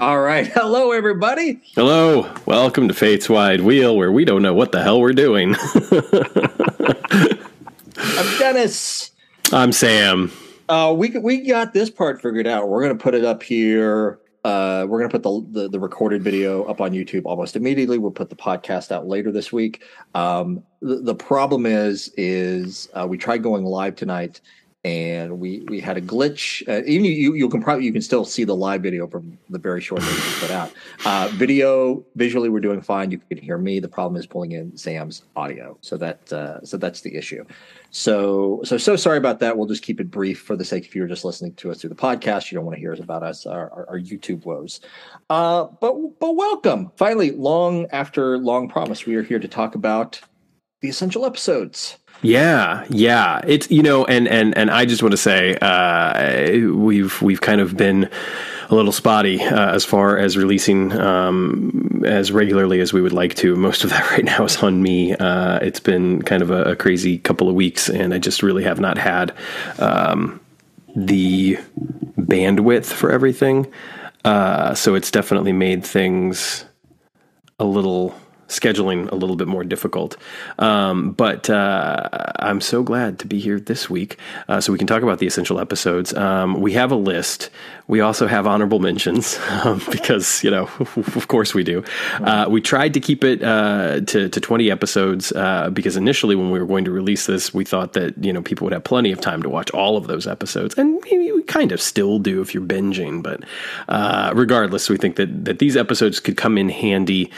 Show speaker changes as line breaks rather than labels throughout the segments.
All right. Hello, everybody.
Hello. Welcome to Fate's Wide Wheel, where we don't know what the hell we're doing.
I'm Dennis.
I'm Sam.
Uh, we we got this part figured out. We're going to put it up here. Uh, we're going to put the, the, the recorded video up on YouTube almost immediately. We'll put the podcast out later this week. Um, the, the problem is is uh, we tried going live tonight and we we had a glitch. Uh, even you you can probably you can still see the live video from the very short that we put out. Uh, video visually we're doing fine. You can hear me. The problem is pulling in Sam's audio. So that uh, so that's the issue. So so so sorry about that. We'll just keep it brief for the sake if you're just listening to us through the podcast. You don't want to hear us about us our, our, our YouTube woes. Uh, but but welcome. Finally, long after long promise, we are here to talk about the essential episodes.
Yeah, yeah. It's you know, and and and I just want to say uh, we've we've kind of been a little spotty uh, as far as releasing um, as regularly as we would like to. Most of that right now is on me. Uh, it's been kind of a, a, crazy couple of weeks, and I just really have not had um, the bandwidth for everything. Uh, so it's definitely made things a little scheduling a little bit more difficult. Um, but uh, I'm so glad to be here this week uh, so we can talk about the essential episodes. Um, we have a list. We also have honorable mentions um, because, you know, of course we do. Uh, we tried to keep it uh, to, to 20 episodes uh, because initially when we were going to release this, we thought that, you know, people would have plenty of time to watch all of those episodes. And we kind of still do if you're binging. But uh, regardless, we think that, that these episodes could come in handy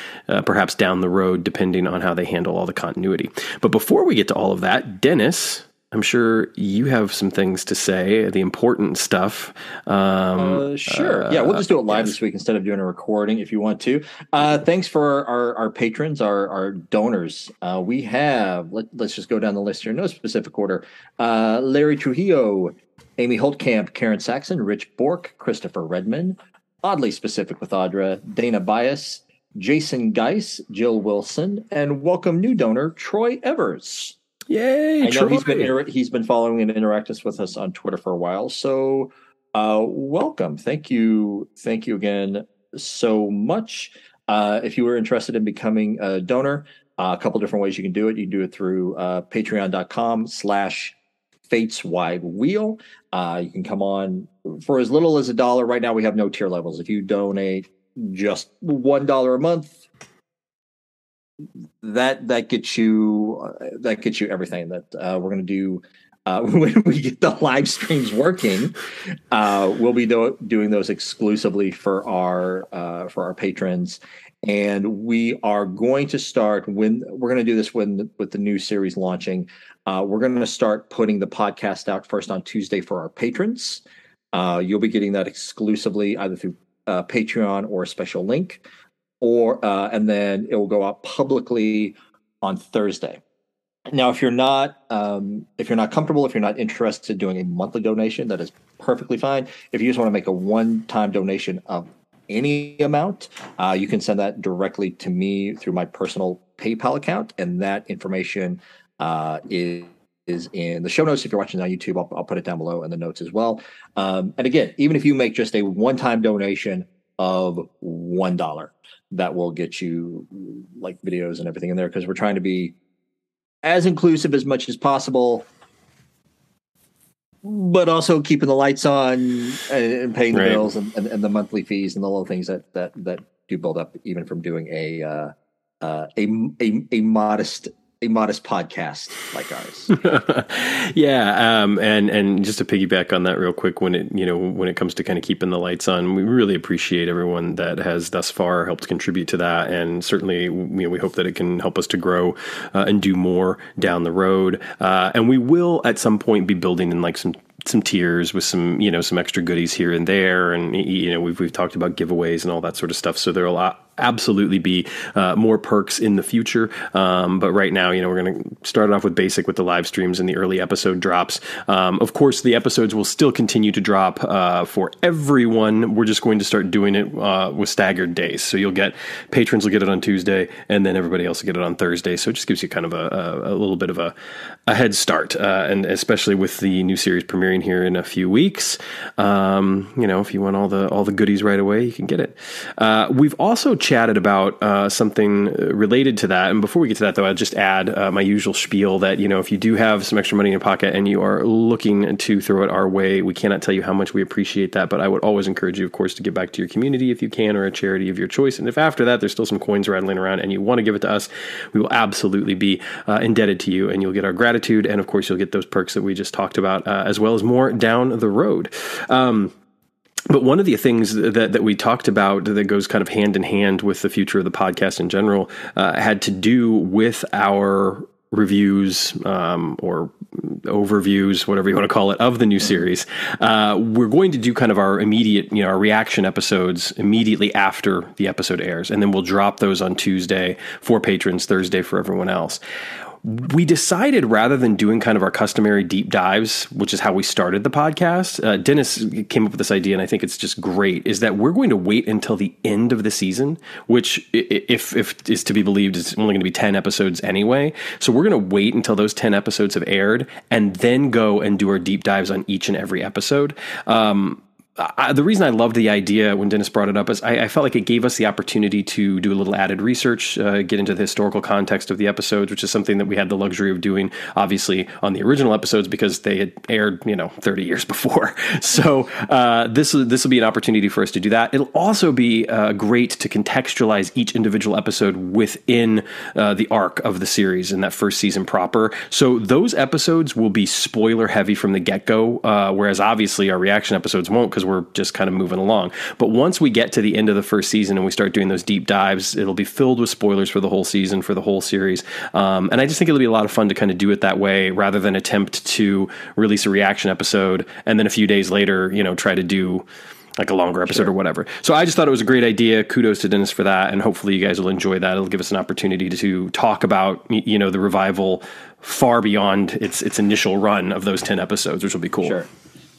perhaps down down the road, depending on how they handle all the continuity. But before we get to all of that, Dennis, I'm sure you have some things to say, the important stuff.
Um, uh, sure. Uh, yeah, we'll just do it live yes. this week instead of doing a recording if you want to. Uh, thanks for our, our patrons, our, our donors. Uh, we have, let, us just go down the list here, no specific order. Uh, Larry Trujillo, Amy Holtkamp, Karen Saxon, Rich Bork, Christopher Redman, oddly specific with Audra, Dana Bias, Jason Geis, Jill Wilson, and welcome new donor Troy Evers.
Yay!
I know Troy. he's been inter- he's been following and interacting with us on Twitter for a while. So, uh, welcome. Thank you. Thank you again so much. Uh, if you were interested in becoming a donor, uh, a couple different ways you can do it. You can do it through uh, patreon.com slash fates wide wheel. Uh, you can come on for as little as a dollar. Right now, we have no tier levels. If you donate just one dollar a month that that gets you uh, that gets you everything that uh, we're going to do uh, when we get the live streams working. Uh, we'll be do- doing those exclusively for our uh, for our patrons. And we are going to start when we're going to do this when with the new series launching. Uh, we're going to start putting the podcast out first on tuesday for our patrons. You'll be getting that exclusively either through uh, Patreon or a special link, or uh, and then it will go out publicly on Thursday. Now, if you're not um, if you're not comfortable, if you're not interested in doing a monthly donation, that is perfectly fine. If you just want to make a one-time donation of any amount, uh, you can send that directly to me through my personal PayPal account, and that information uh, is is in the show notes. If you're watching on YouTube, I'll, I'll put it down below in the notes as well. Um, and again, even if you make just a one time donation of $1, that will get you like videos and everything in there because we're trying to be as inclusive as much as possible but also keeping the lights on and, and paying the right. bills and, and, and, the monthly fees and the little things that that that do build up even from doing a uh, uh, a, a a modest a modest podcast like
ours. yeah, um, and and just to piggyback on that real quick, when it you know when it comes to kind of keeping the lights on, we really appreciate everyone that has thus far helped contribute to that, and certainly you know, we hope that it can help us to grow uh, and do more down the road. Uh, and we will at some point be building in like some some tiers with some you know some extra goodies here and there and you know we've we've talked about giveaways and all that sort of stuff so there'll absolutely be uh, more perks in the future. Um, but right now, you know, we're going to start off with basic with the live streams and the early episode drops. Um, of course, the episodes will still continue to drop uh, for everyone. We're just going to start doing it uh, with staggered days. So you'll get patrons will get it on Tuesday, and then everybody else will get it on Thursday. So it just gives you kind of a, a, a little bit of a, a head start, uh, and especially with the new series premiering here in a few weeks. Um, you know, if you want all the all the goodies right away, you can get it. Uh, we've also chatted about uh, something related to that, and before we get to that, though, I'll just add uh, my usual spiel that you know if you do have some extra money in your pocket and you are looking to throw it our way, we cannot tell you how much we appreciate that. But I would always encourage you, of course, to give back to your community if you can, or a charity of your choice. And if after that there's still some coins rattling around and you want to give it to us, we will absolutely be uh, indebted to you, and you'll get our gratitude, and of course you'll get those perks that we just talked about, uh, as well as more down the road. Um, but one of the things that, that we talked about that goes kind of hand in hand with the future of the podcast in general uh, had to do with our reviews um, or overviews, whatever you want to call it, of the new series. Uh, we're going to do kind of our immediate, you know, our reaction episodes immediately after the episode airs, and then we'll drop those on Tuesday for patrons, Thursday for everyone else we decided rather than doing kind of our customary deep dives, which is how we started the podcast, uh, Dennis came up with this idea, and I think it's just great. Is that we're going to wait until the end of the season, which, if if is to be believed, is only going to be ten episodes anyway. So we're going to wait until those ten episodes have aired, and then go and do our deep dives on each and every episode. Um, I, the reason I loved the idea when Dennis brought it up is I, I, felt like it gave us the opportunity to do a little added research, uh, get into the historical context of the episodes, which is something that we had the luxury of doing, obviously, on the original episodes because they had aired, you know, 30 years before. So uh, this this will be an opportunity for us to do that. It'll also be uh, great to contextualize each individual episode within uh, the arc of the series in that first season proper. So those episodes will be spoiler heavy from the get go, uh, whereas obviously our reaction episodes won't because we're just kind of moving along. But once we get to the end of the first season and we start doing those deep dives, it'll be filled with spoilers for the whole season, for the whole series. Um, and I just think it'll be a lot of fun to kind of do it that way rather than attempt to release a reaction episode and then a few days later, you know, try to do like a longer episode sure. or whatever. So I just thought it was a great idea. Kudos to Dennis for that, and hopefully you guys will enjoy that. It'll give us an opportunity to, to talk about you know the revival far beyond its its initial run of those ten episodes, which will be cool.
Sure.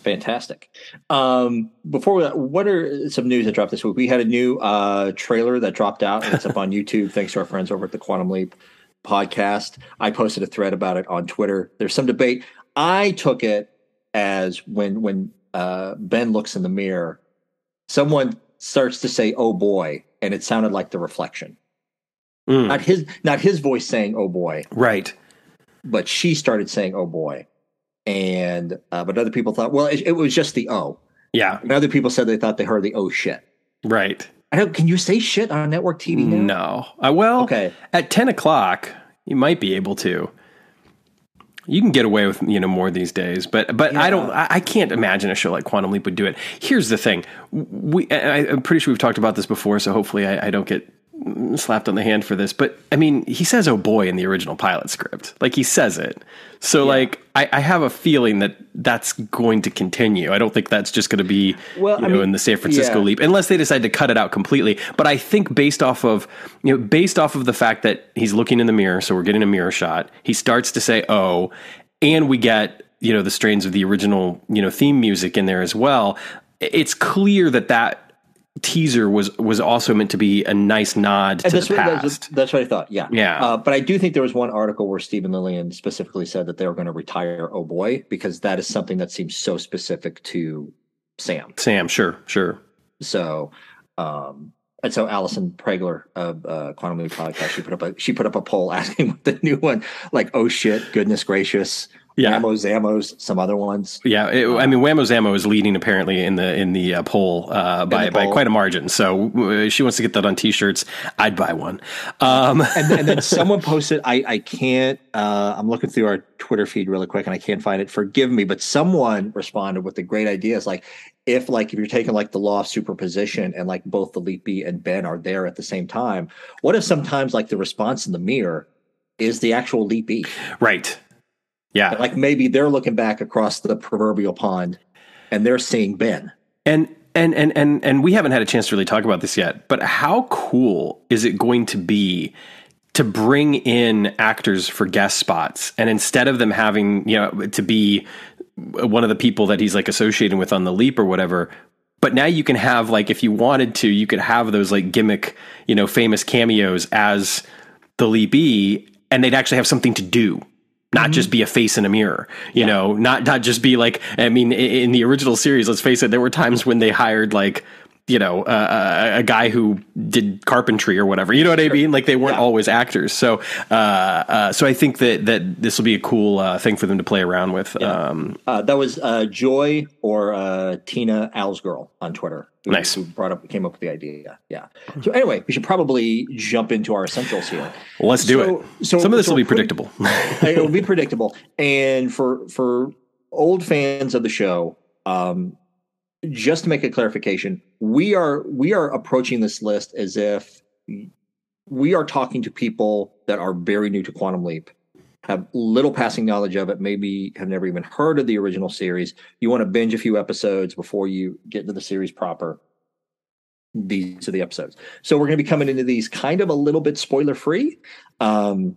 Fantastic. Um, before we, what are some news that dropped this week? We had a new uh, trailer that dropped out. And it's up on YouTube. Thanks to our friends over at the Quantum Leap podcast. I posted a thread about it on Twitter. There's some debate. I took it as when when uh, Ben looks in the mirror, someone starts to say "Oh boy," and it sounded like the reflection. Mm. Not his, not his voice saying "Oh boy,"
right?
But she started saying "Oh boy." And uh, but other people thought, well, it, it, was just the O.
Yeah.
And other people said they thought they heard the oh shit.
Right.
I don't. Can you say shit on network TV now?
No. Uh, well, okay. At ten o'clock, you might be able to. You can get away with you know more these days, but but yeah. I don't. I, I, can't imagine a show like Quantum Leap would do it. Here's the thing: we. I, am pretty sure we've talked about this before, so hopefully I, I don't get slapped on the hand for this, but I mean, he says "oh boy" in the original pilot script. Like he says it. So yeah. like I, I, have a feeling that that's going to continue. I don't think that's just going to be well, you know mean, in the San Francisco yeah. leap unless they decide to cut it out completely. But I think based off of you know based off of the fact that he's looking in the mirror, so we're getting a mirror shot. He starts to say "oh," and we get you know the strains of the original you know theme music in there as well. It's clear that that teaser was was also meant to be a nice nod to
that's
the
what,
past.
That's, that's, what I thought. Yeah,
yeah.
Uh, but I do think there was one article where Steven Lilien specifically said that they were going to retire. Oh boy, because that is something that seems so specific to Sam.
Sam, sure, sure.
So, um, and so Allison Pregler of uh, Quantum Leap Podcast, she put up a she put up a poll asking what the new one like. Oh shit! Goodness gracious! Yeah. Whammo Zammos, some other ones.
Yeah, it, I mean Whammo Zammo is leading apparently in the in the uh, poll uh, by the poll. by quite a margin. So uh, she wants to get that on T-shirts. I'd buy one. Um.
and, and, then someone posted. I I can't. Uh, I'm looking through our Twitter feed really quick and I can't find it. Forgive me, but someone responded with the great idea. ideas like if like if you're taking like the law of superposition and like both the leapee and Ben are there at the same time, what if sometimes like the response in the mirror is the actual leapee?
Right. Yeah.
Like maybe they're looking back across the proverbial pond and they're seeing Ben.
And and and and and we haven't had a chance to really talk about this yet, but how cool is it going to be to bring in actors for guest spots and instead of them having, you know, to be one of the people that he's like associated with on the leap or whatever, but now you can have like if you wanted to, you could have those like gimmick, you know, famous cameos as the leapee and they'd actually have something to do not mm-hmm. just be a face in a mirror, you yeah. know, not not just be like. I mean, in the original series, let's face it, there were times when they hired like you know, uh, a, guy who did carpentry or whatever. You know what sure. I mean? Like they weren't yeah. always actors. So, uh, uh, so I think that that this will be a cool uh, thing for them to play around with.
Yeah. Um, uh, that was uh, Joy or Tina Al's girl on Twitter.
Who, nice.
Who brought up, came up with the idea. Yeah. So anyway, we should probably jump into our essentials here.
Well, let's do so, it. So some of this so will be predictable.
it will be predictable, and for for old fans of the show. Um, just to make a clarification, we are we are approaching this list as if we are talking to people that are very new to Quantum Leap, have little passing knowledge of it, maybe have never even heard of the original series. You want to binge a few episodes before you get into the series proper. These are the episodes. So we're going to be coming into these kind of a little bit spoiler free. Um,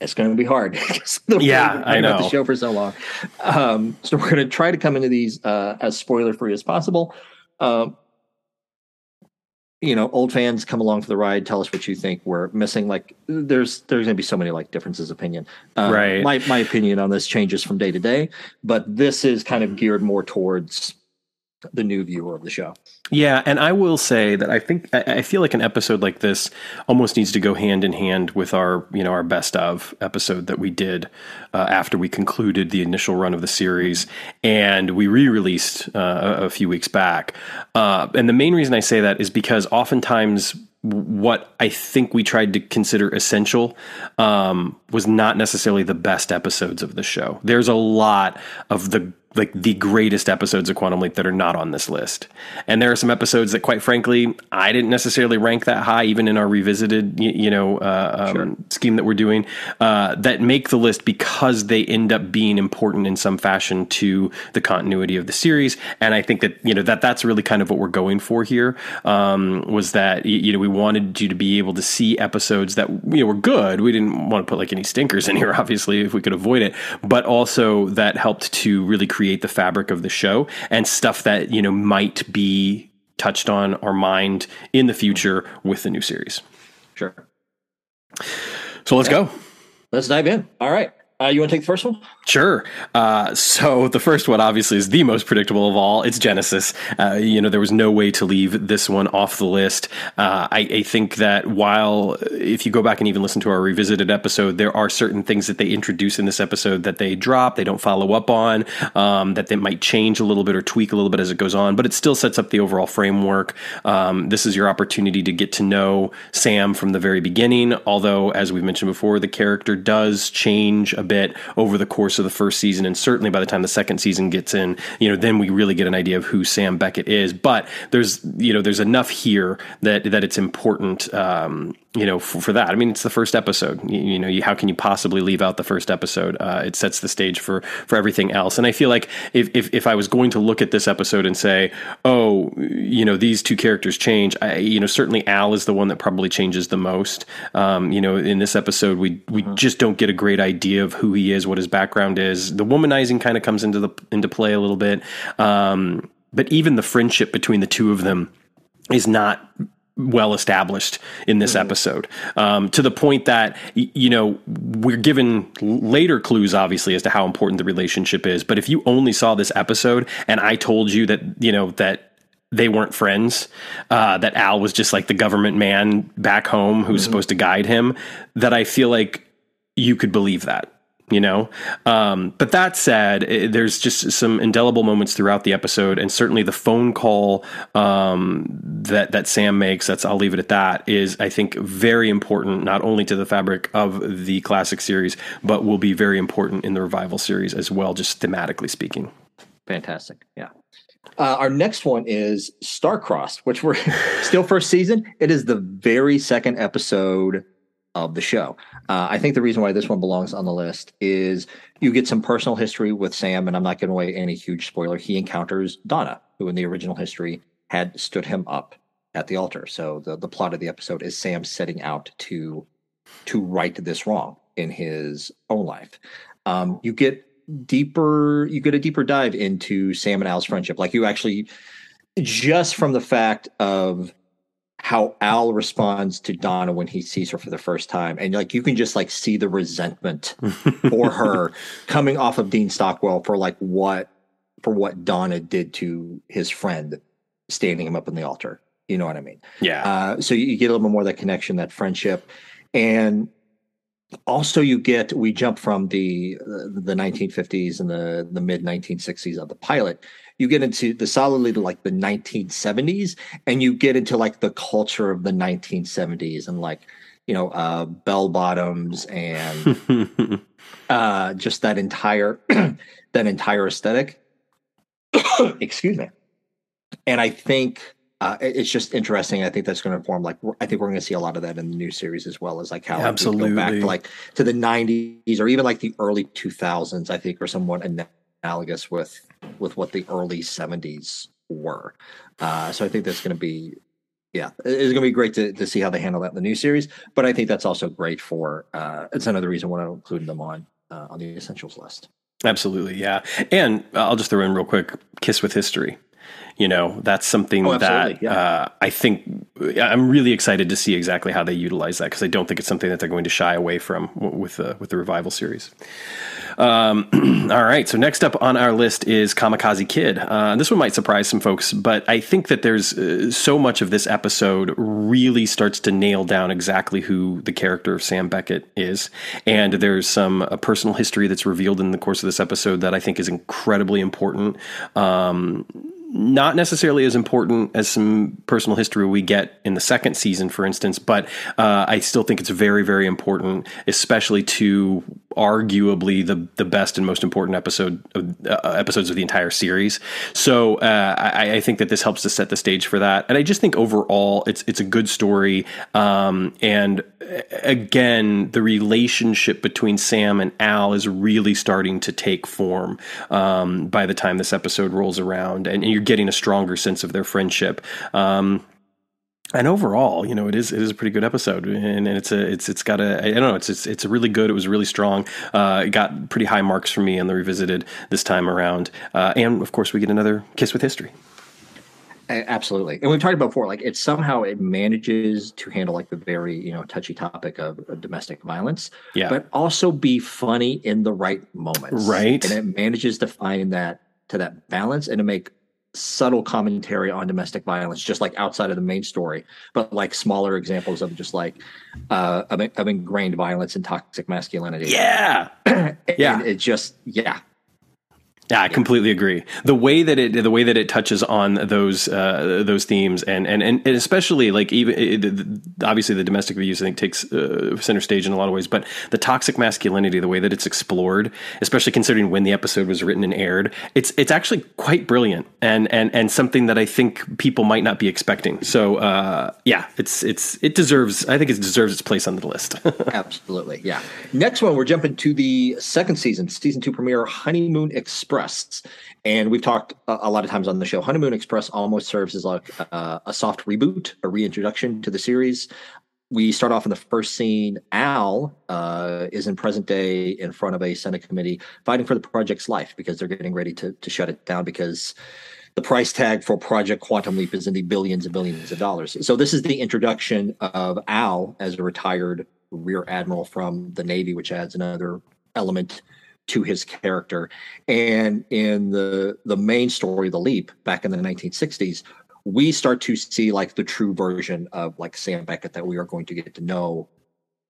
it's going to be hard.
yeah, I know
the show for so long. Um, so we're going to try to come into these uh, as spoiler free as possible. Um, you know, old fans come along for the ride. Tell us what you think. We're missing like there's there's going to be so many like differences of opinion.
Um, right.
My my opinion on this changes from day to day, but this is kind of geared more towards the new viewer of the show.
Yeah, and I will say that I think I feel like an episode like this almost needs to go hand in hand with our you know our best of episode that we did uh, after we concluded the initial run of the series, and we re-released uh, a, few weeks back. Uh, and the main reason I say that is because oftentimes what I think we tried to consider essential um, was not necessarily the best episodes of the show. There's a lot of the like the greatest episodes of Quantum Leap that are not on this list. And there are some episodes that, quite frankly, I didn't necessarily rank that high, even in our revisited, you, you know, uh, um, sure. scheme that we're doing, uh, that make the list because they end up being important in some fashion to the continuity of the series. And I think that you know that that's really kind of what we're going for here. Um, was that you know we wanted you to be able to see episodes that you know were good. We didn't want to put like any stinkers in here, obviously, if we could avoid it, but also that helped to really create the fabric of the show and stuff that you know might be touched on or mined in the future with the new series.
Sure.
So let's yeah. go.
Let's dive in. All right. Uh, you want to take the first one?
Sure. Uh, so the first one obviously is the most predictable of all. It's Genesis. Uh, you know, there was no way to leave this one off the list. Uh, I, I, think that while if you go back and even listen to our revisited episode, there are certain things that they introduce in this episode that they drop, they don't follow up on, um, that they might change a little bit or tweak a little bit as it goes on, but it still sets up the overall framework. Um, this is your opportunity to get to know Sam from the very beginning. Although, as we've mentioned before, the character does change a bit over the course of the first season, and certainly by the time the second season gets in, you know, then we really get an idea of who Sam Beckett is. But there's you know there's enough here that that it's important um, you know, for, for, that. I mean, it's the first episode. You, you know, you, how can you possibly leave out the first episode? Uh, it sets the stage for for everything else. And I feel like if, if, if I was going to look at this episode and say, oh, you know, these two characters change, I, you know, certainly Al is the one that probably changes the most. Um, you know, in this episode, we we mm-hmm. just don't get a great idea of who he is, what his background is. The womanizing kind of comes into the into play a little bit. Um, but even the friendship between the two of them is not well established in this mm-hmm. episode um, to the point that you know we're given later clues obviously as to how important the relationship is but if you only saw this episode and i told you that you know that they weren't friends uh, that al was just like the government man back home who's mm-hmm. supposed to guide him that i feel like you could believe that you know? Um, but that said it, there's just some indelible moments throughout the episode and certainly the phone call um, that that sam makes that's i'll leave it at that is i think very important not only to the fabric of the classic series but will be very important in the revival series as well just thematically speaking.
Fantastic yeah. Uh, our next one is Star-Crossed, which we're still first season. It is the very second episode of the show. Uh, I think the reason why this one belongs on the list is you get some personal history with Sam, and I'm not giving away any huge spoiler. He encounters Donna, who in the original history had stood him up at the altar. So the, the plot of the episode is Sam setting out to to right this wrong in his own life. Um, you get deeper you get a deeper dive into Sam and Al's friendship. Like you actually just from the fact of how Al responds to Donna when he sees her for the first time. And like you can just like see the resentment for her coming off of Dean Stockwell for like what for what Donna did to his friend standing him up in the altar. You know what I mean?
Yeah.
Uh, so you get a little bit more of that connection, that friendship. And also you get we jump from the the 1950s and the the mid 1960s of the pilot. You get into the solidly to like the 1970s and you get into like the culture of the 1970s and like you know uh bell bottoms and uh just that entire that entire aesthetic. Excuse me. And i think uh, it's just interesting. I think that's going to form like I think we're going to see a lot of that in the new series as well as like how
absolutely
back to like to the '90s or even like the early 2000s. I think are somewhat analogous with with what the early '70s were. Uh, so I think that's going to be yeah, it's going to be great to to see how they handle that in the new series. But I think that's also great for uh, it's another reason why I include them on uh, on the essentials list.
Absolutely, yeah. And I'll just throw in real quick: Kiss with History. You know, that's something oh, that yeah. uh, I think I'm really excited to see exactly how they utilize that because I don't think it's something that they're going to shy away from with the with the revival series. Um, all right, so next up on our list is Kamikaze Kid. Uh, this one might surprise some folks, but I think that there's uh, so much of this episode really starts to nail down exactly who the character of Sam Beckett is, and there's some uh, personal history that's revealed in the course of this episode that I think is incredibly important. Um, not necessarily as important as some personal history we get in the second season, for instance, but uh, I still think it's very, very important, especially to arguably the the best and most important episode of, uh, episodes of the entire series. So uh, I, I, think that this helps to set the stage for that, and I just think overall it's it's a good story. Um, and uh, again, the relationship between Sam and Al is really starting to take form um, by the time this episode rolls around, and, and, you're getting a stronger sense of their friendship. Um, and overall, you know, it is it is a pretty good episode, and, and it's a it's it's got a I don't know it's it's it's really good. It was really strong. Uh, it got pretty high marks for me on the revisited this time around, uh, and of course, we get another kiss with history.
Absolutely, and we've talked about before. Like it somehow it manages to handle like the very you know touchy topic of, of domestic violence,
yeah,
but also be funny in the right moments,
right?
And it manages to find that to that balance and to make subtle commentary on domestic violence, just like outside of the main story, but like smaller examples of just like uh, of, of ingrained violence and toxic masculinity.
Yeah,
yeah. It just yeah,
yeah, I completely agree. The way that it, the way that it touches on those uh, those themes, and, and and especially like even it, obviously the domestic abuse, I think takes uh, center stage in a lot of ways. But the toxic masculinity, the way that it's explored, especially considering when the episode was written and aired, it's it's actually quite brilliant, and and and something that I think people might not be expecting. So uh, yeah, it's it's it deserves. I think it deserves its place on the list.
Absolutely, yeah. Next one, we're jumping to the second season, season two premiere, Honeymoon Express. Express. And we've talked a, lot of times on the show. Honeymoon Express almost serves as like a, a soft reboot, a reintroduction to the series. We start off in the first scene. Al uh, is in present day in front of a Senate committee fighting for the project's life because they're getting ready to, to shut it down because the price tag for Project Quantum Leap is in the billions and billions of dollars. So this is the introduction of Al as a retired rear admiral from the Navy, which adds another element to his character. And in the the main story, The Leap, back in the 1960s, we start to see like the true version of like Sam Beckett that we are going to get to know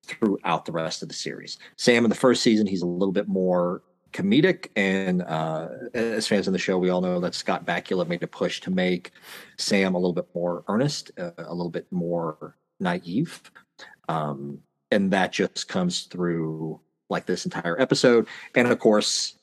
throughout the rest of the series. Sam in the first season, he's a little bit more comedic, and uh, as fans of the show, we all know that Scott Bakula made a push to make Sam a little bit more earnest, uh, a little bit more naive, um, and that just comes through like this entire episode. And of course,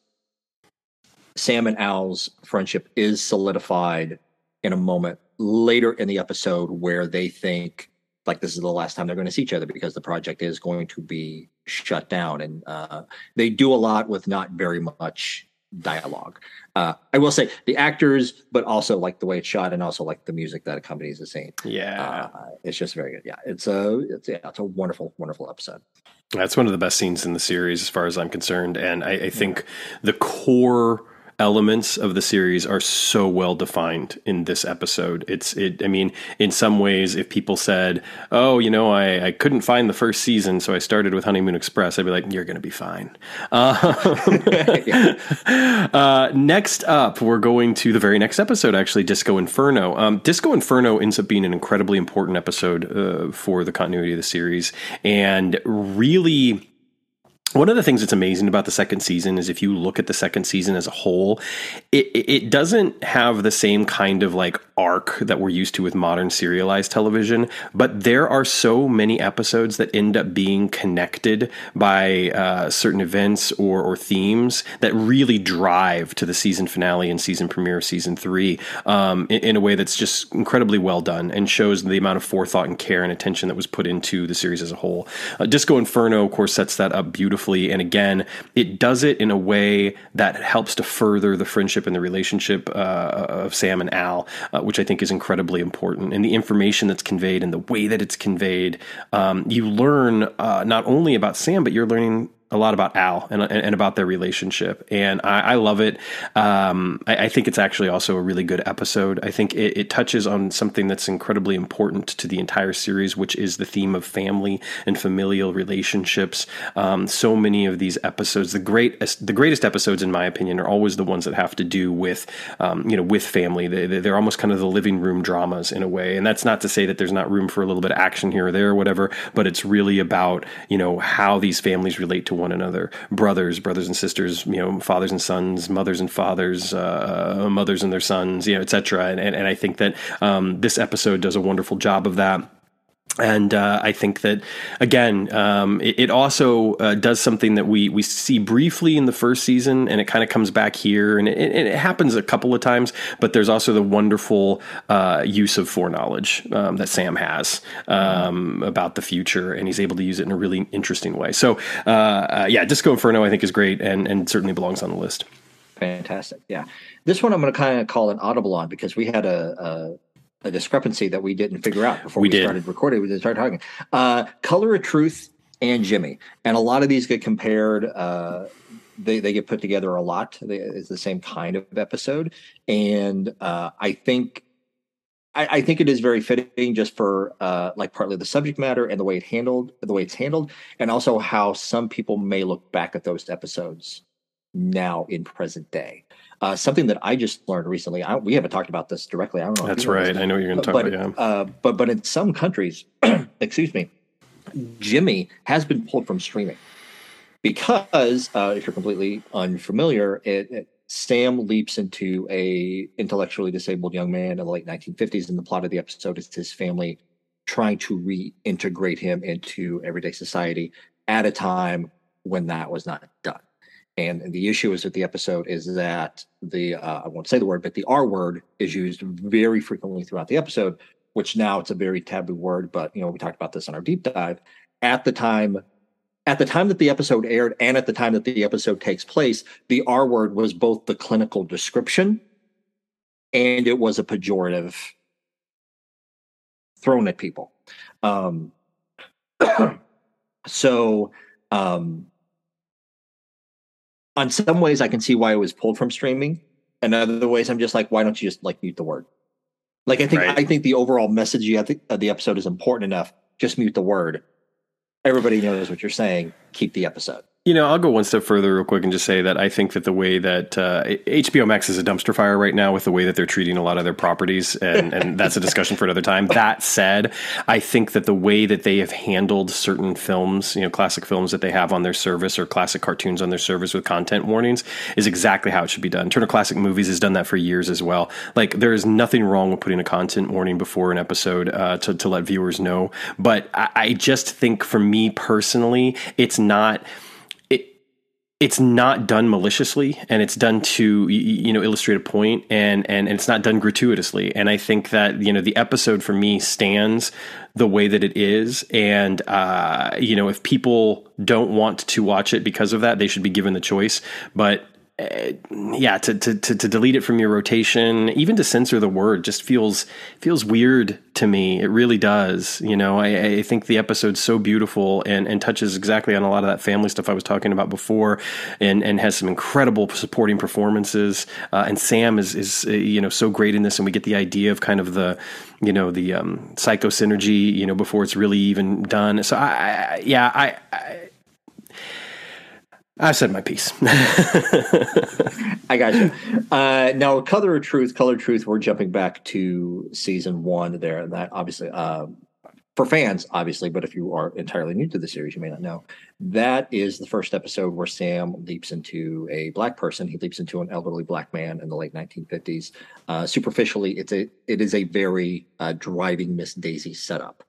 Sam and Al's friendship is solidified in a moment later in the episode where they think like this is the last time they're going to see each other because the project is going to be shut down. And uh, they do a lot with not very much dialogue. Uh, I will say the actors, but also like the way it's shot and also like the music that accompanies the scene.
Yeah,
uh, it's just very good. Yeah, it's a it's yeah, it's a wonderful, wonderful episode.
That's one of the best scenes in the series, as far as I'm concerned, and I, I think yeah. the core elements of the series are so well defined in this episode. It's it. I mean, in some ways, if people said, "Oh, you know, I, I couldn't find the first season, so I started with Honeymoon Express," I'd be like, "You're going to be fine." Um, uh, next up, we're going to the very next episode, actually, Disco Inferno. Um, Disco Inferno ends up being an incredibly important episode uh, for the continuity of the series, and really one of the things that's amazing about the second season is if you look at the second season as a whole, it, it doesn't have the same kind of like arc that we're used to with modern serialized television, but there are so many episodes that end up being connected by uh, certain events or, or themes that really drive to the season finale and season premiere of season three um, in, in, a way that's just incredibly well done and shows the amount of forethought and care and attention that was put into the series as a whole. Uh, Disco Inferno, of course, sets that up beautifully beautifully. And again, it does it in a way that helps to further the friendship and the relationship uh, of Sam and Al, uh, which I think is incredibly important. And the information that's conveyed and the way that it's conveyed, um, you learn uh, not only about Sam, but you're learning a lot about Al and, and about their relationship, and I, I love it. Um, I, I, think it's actually also a really good episode. I think it, it, touches on something that's incredibly important to the entire series, which is the theme of family and familial relationships. Um, so many of these episodes, the great, the greatest episodes, in my opinion, are always the ones that have to do with, um, you know, with family. They, they're almost kind of the living room dramas in a way, and that's not to say that there's not room for a little bit of action here or there or whatever, but it's really about you know how these families relate to one another. Brothers brothers and sisters you know fathers and sons mothers and fathers uh, mothers and their sons you know etc and, and, and i think that um, this episode does a wonderful job of that and uh, I think that again, um, it, it, also uh, does something that we we see briefly in the first season, and it kind of comes back here, and it, it, happens a couple of times. But there's also the wonderful uh, use of foreknowledge um, that Sam has um, about the future, and he's able to use it in a really interesting way. So, uh, uh, yeah, Disco Inferno I think is great, and and certainly belongs on the list.
Fantastic, yeah. This one I'm going to kind of call an audible on because we had a, a a discrepancy that we didn't figure out before we, we started recording. We started talking. Uh, Color of Truth and Jimmy, and a lot of these get compared. Uh, they they get put together a lot. They, it's the same kind of episode, and uh, I think. I, I, think it is very fitting just for uh, like partly the subject matter and the way it handled the way it's handled and also how some people may look back at those episodes now in present day uh, something that I just learned recently. I, we haven't talked about this directly. I don't know.
That's right. I know what you're going to talk
but,
about.
Yeah. Uh, but but in some countries, excuse me, Jimmy has been pulled from streaming because uh, if you're completely unfamiliar, it, it, Sam leaps into a intellectually disabled young man in the late 1950s, and the plot of the episode is his family trying to reintegrate him into everyday society at a time when that was not done. And the issue is with the episode is that the uh, I won't say the word, but the R word is used very frequently throughout the episode, which now it's a very taboo word. But you know, we talked about this on our deep dive. At the time, at the time that the episode aired, and at the time that the episode takes place, the R word was both the clinical description and it was a pejorative thrown at people. Um, so um, on some ways I can see why it was pulled from streaming, and other ways I'm just like, why don't you just like mute the word? Like I think right. I think the overall message you have the, uh, the episode is important enough. Just mute the word. Everybody knows what you're saying. Keep the episode.
You know, I'll go one step further real quick and just say that I think that the way that uh, HBO Max is a dumpster fire right now with the way that they're treating a lot of their properties, and, and that's a discussion for another time. That said, I think that the way that they have handled certain films, you know, classic films that they have on their service or classic cartoons on their service with content warnings is exactly how it should be done. Turner Classic Movies has done that for years as well. Like, there is nothing wrong with putting a content warning before an episode uh, to, to let viewers know. But I, I just think for me personally, it's not it's not done maliciously and it's done to you know illustrate a point and, and and it's not done gratuitously. And i think that you know the episode for me stands the way that it is. And uh, you know if people don't want to watch it because of that they should be given the choice. But uh, yeah, to, to, to to delete it from your rotation, even to censor the word, just feels feels weird to me. It really does. You know, I, I think the episode's so beautiful and, and touches exactly on a lot of that family stuff I was talking about before, and and has some incredible supporting performances. Uh, and Sam is is uh, you know so great in this, and we get the idea of kind of the you know the um, psycho synergy you know before it's really even done. So I, I yeah I, I I said my piece.
I got you. Uh, now, Color of Truth, Color of Truth, we're jumping back to season one there. That obviously, uh, for fans, obviously, but if you are entirely new to the series, you may not know. That is the first episode where Sam leaps into a black person. He leaps into an elderly black man in the late 1950s. Uh, superficially, it's a it is a very uh, driving Miss Daisy setup.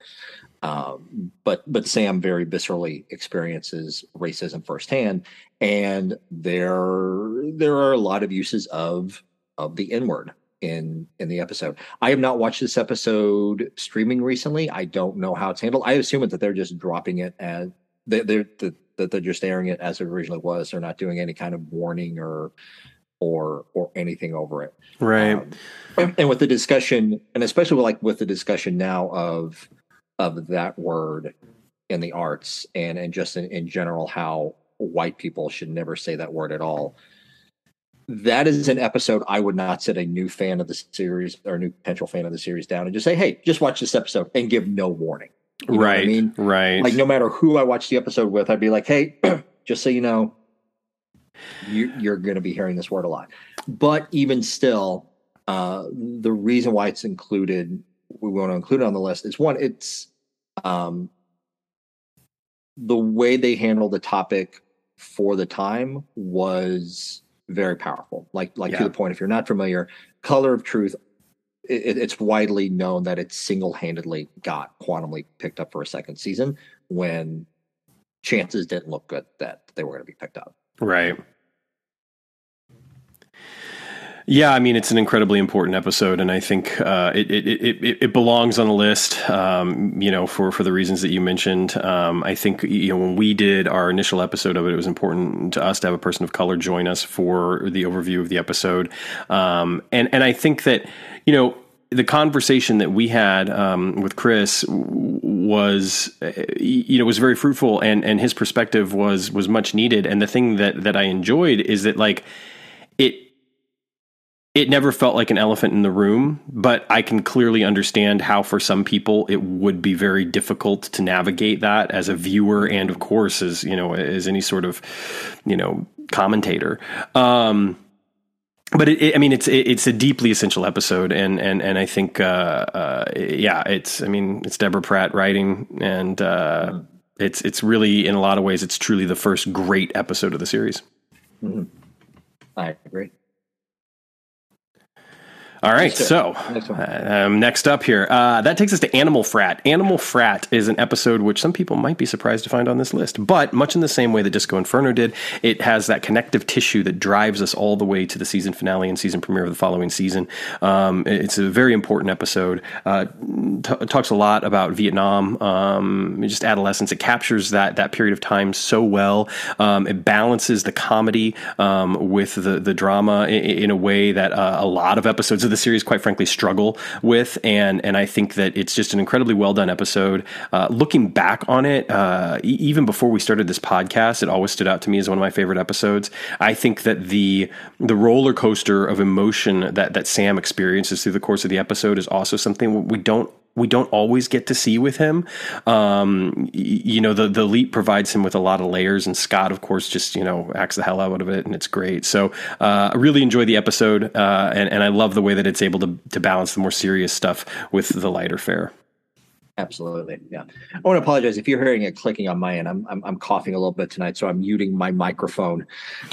Um, but but Sam very viscerally experiences racism firsthand, and there there are a lot of uses of of the N word in in the episode. I have not watched this episode streaming recently. I don't know how it's handled. I assume that they're just dropping it as they're, they're that they're just airing it as it originally was. They're not doing any kind of warning or or or anything over it.
Right. Um,
and, and with the discussion, and especially like with the discussion now of of that word in the arts and and just in, in general how white people should never say that word at all that is an episode I would not sit a new fan of the series or a new potential fan of the series down and just say, "Hey, just watch this episode and give no warning."
You right. I mean, right.
Like no matter who I watch the episode with, I'd be like, "Hey, just so you know, you, you're going to be hearing this word a lot." But even still, uh, the reason why it's included, we want to include it on the list is one, it's um, the way they handled the topic for the time was very powerful. Like like yeah. to the point, if you're not familiar, Color of Truth, it, it's widely known that it single handedly got Quantum Leap picked up for a second season when chances didn't look good that they were going to be picked up.
Right. Yeah, I mean it's an incredibly important episode, and I think uh, it, it, it it belongs on the list. Um, you know, for for the reasons that you mentioned. Um, I think you know when we did our initial episode of it, it was important to us to have a person of color join us for the overview of the episode, um, and and I think that you know the conversation that we had um, with Chris was you know was very fruitful and and his perspective was was much needed and the thing that that I enjoyed is that like it it never felt like an elephant in the room, but I can clearly understand how for some people it would be very difficult to navigate that as a viewer and of course as, you know, as any sort of, you know, commentator. Um, but it, it, I mean, it's it, it's a deeply essential episode, and and and I think, uh, uh, yeah, it's I mean, it's Deborah Pratt writing, and uh, it's it's really in a lot of ways, it's truly the first great episode of the series.
Mm-hmm. I agree.
All right, so next, um, next up here, uh, that takes us to Animal Frat. Animal Frat is an episode which some people might be surprised to find on this list, but much in the same way that Disco Inferno did, it has that connective tissue that drives us all the way to the season finale and season premiere of the following season. Um, it's a very important episode. Uh, t- talks a lot about Vietnam, um, just adolescence. It captures that that period of time so well. Um, it balances the comedy um, with the the drama in, in a way that uh, a lot of episodes the series, quite frankly, struggle with. And and I think that it's just an incredibly well done episode. Uh, looking back on it, uh, e- even before we started this podcast, it always stood out to me as one of my favorite episodes. I think that the the roller coaster of emotion that that Sam experiences through the course of the episode is also something we don't we don't always get to see with him. Um, you know, the the leap provides him with a lot of layers, and Scott, of course, just you know acts the hell out of it, and it's great. So uh, I really enjoy the episode, uh, and and I love the way that it's able to to balance the more serious stuff with the lighter fare.
Absolutely, yeah. I want to apologize if you're hearing it clicking on my end. I'm I'm, I'm coughing a little bit tonight, so I'm muting my microphone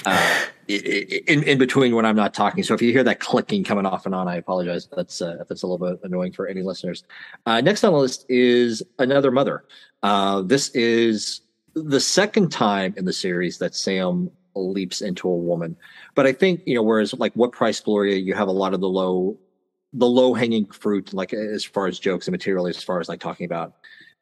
uh, in in between when I'm not talking. So if you hear that clicking coming off and on, I apologize. That's uh, it's a little bit annoying for any listeners. Uh, next on the list is another mother. Uh, this is the second time in the series that Sam leaps into a woman. But I think you know, whereas like what price Gloria, you have a lot of the low, the low hanging fruit, like as far as jokes and material, as far as like talking about,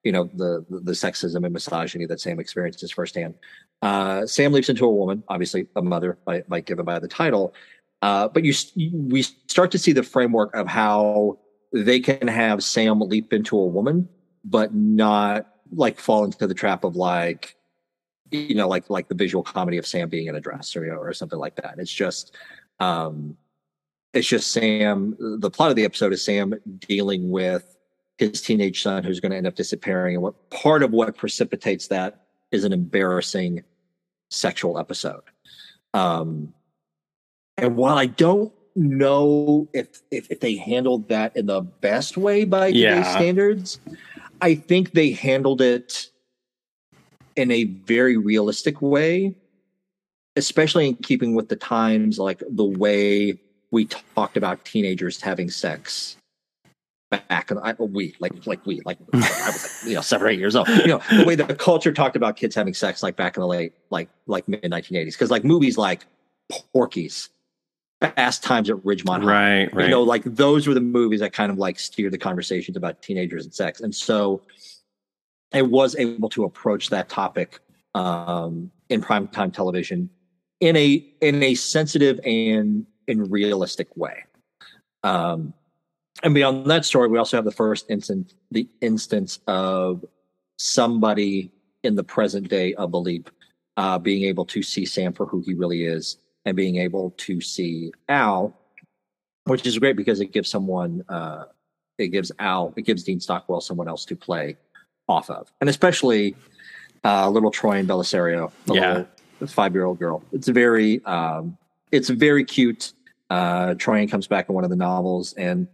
you know, the the sexism and misogyny that Sam experiences firsthand. Uh, Sam leaps into a woman, obviously a mother, by, by given by the title. Uh, but you, we start to see the framework of how they can have Sam leap into a woman, but not like fall into the trap of like you know like like the visual comedy of sam being in a dress or or something like that it's just um it's just sam the plot of the episode is sam dealing with his teenage son who's going to end up disappearing and what part of what precipitates that is an embarrassing sexual episode um and while i don't know if if, if they handled that in the best way by today's yeah. standards I think they handled it in a very realistic way, especially in keeping with the times, like the way we talked about teenagers having sex back And I, we like like we like I was like you know seven or eight years old. You know the way the culture talked about kids having sex like back in the late like like mid 1980s because like movies like Porky's Fast Times at Ridgemont
High. Right, right.
You know, like those were the movies that kind of like steered the conversations about teenagers and sex. And so I was able to approach that topic um, in primetime television in a in a sensitive and in realistic way. Um, and beyond that story, we also have the first instance the instance of somebody in the present day of the leap uh, being able to see Sam for who he really is and being able to see Al, which is great because it gives someone, uh, it gives Al, it gives Dean Stockwell someone else to play off of, and especially uh, little Troian Bellisario,
yeah,
five year old girl. It's very, um, it's very cute. Uh, Troian comes back in one of the novels, and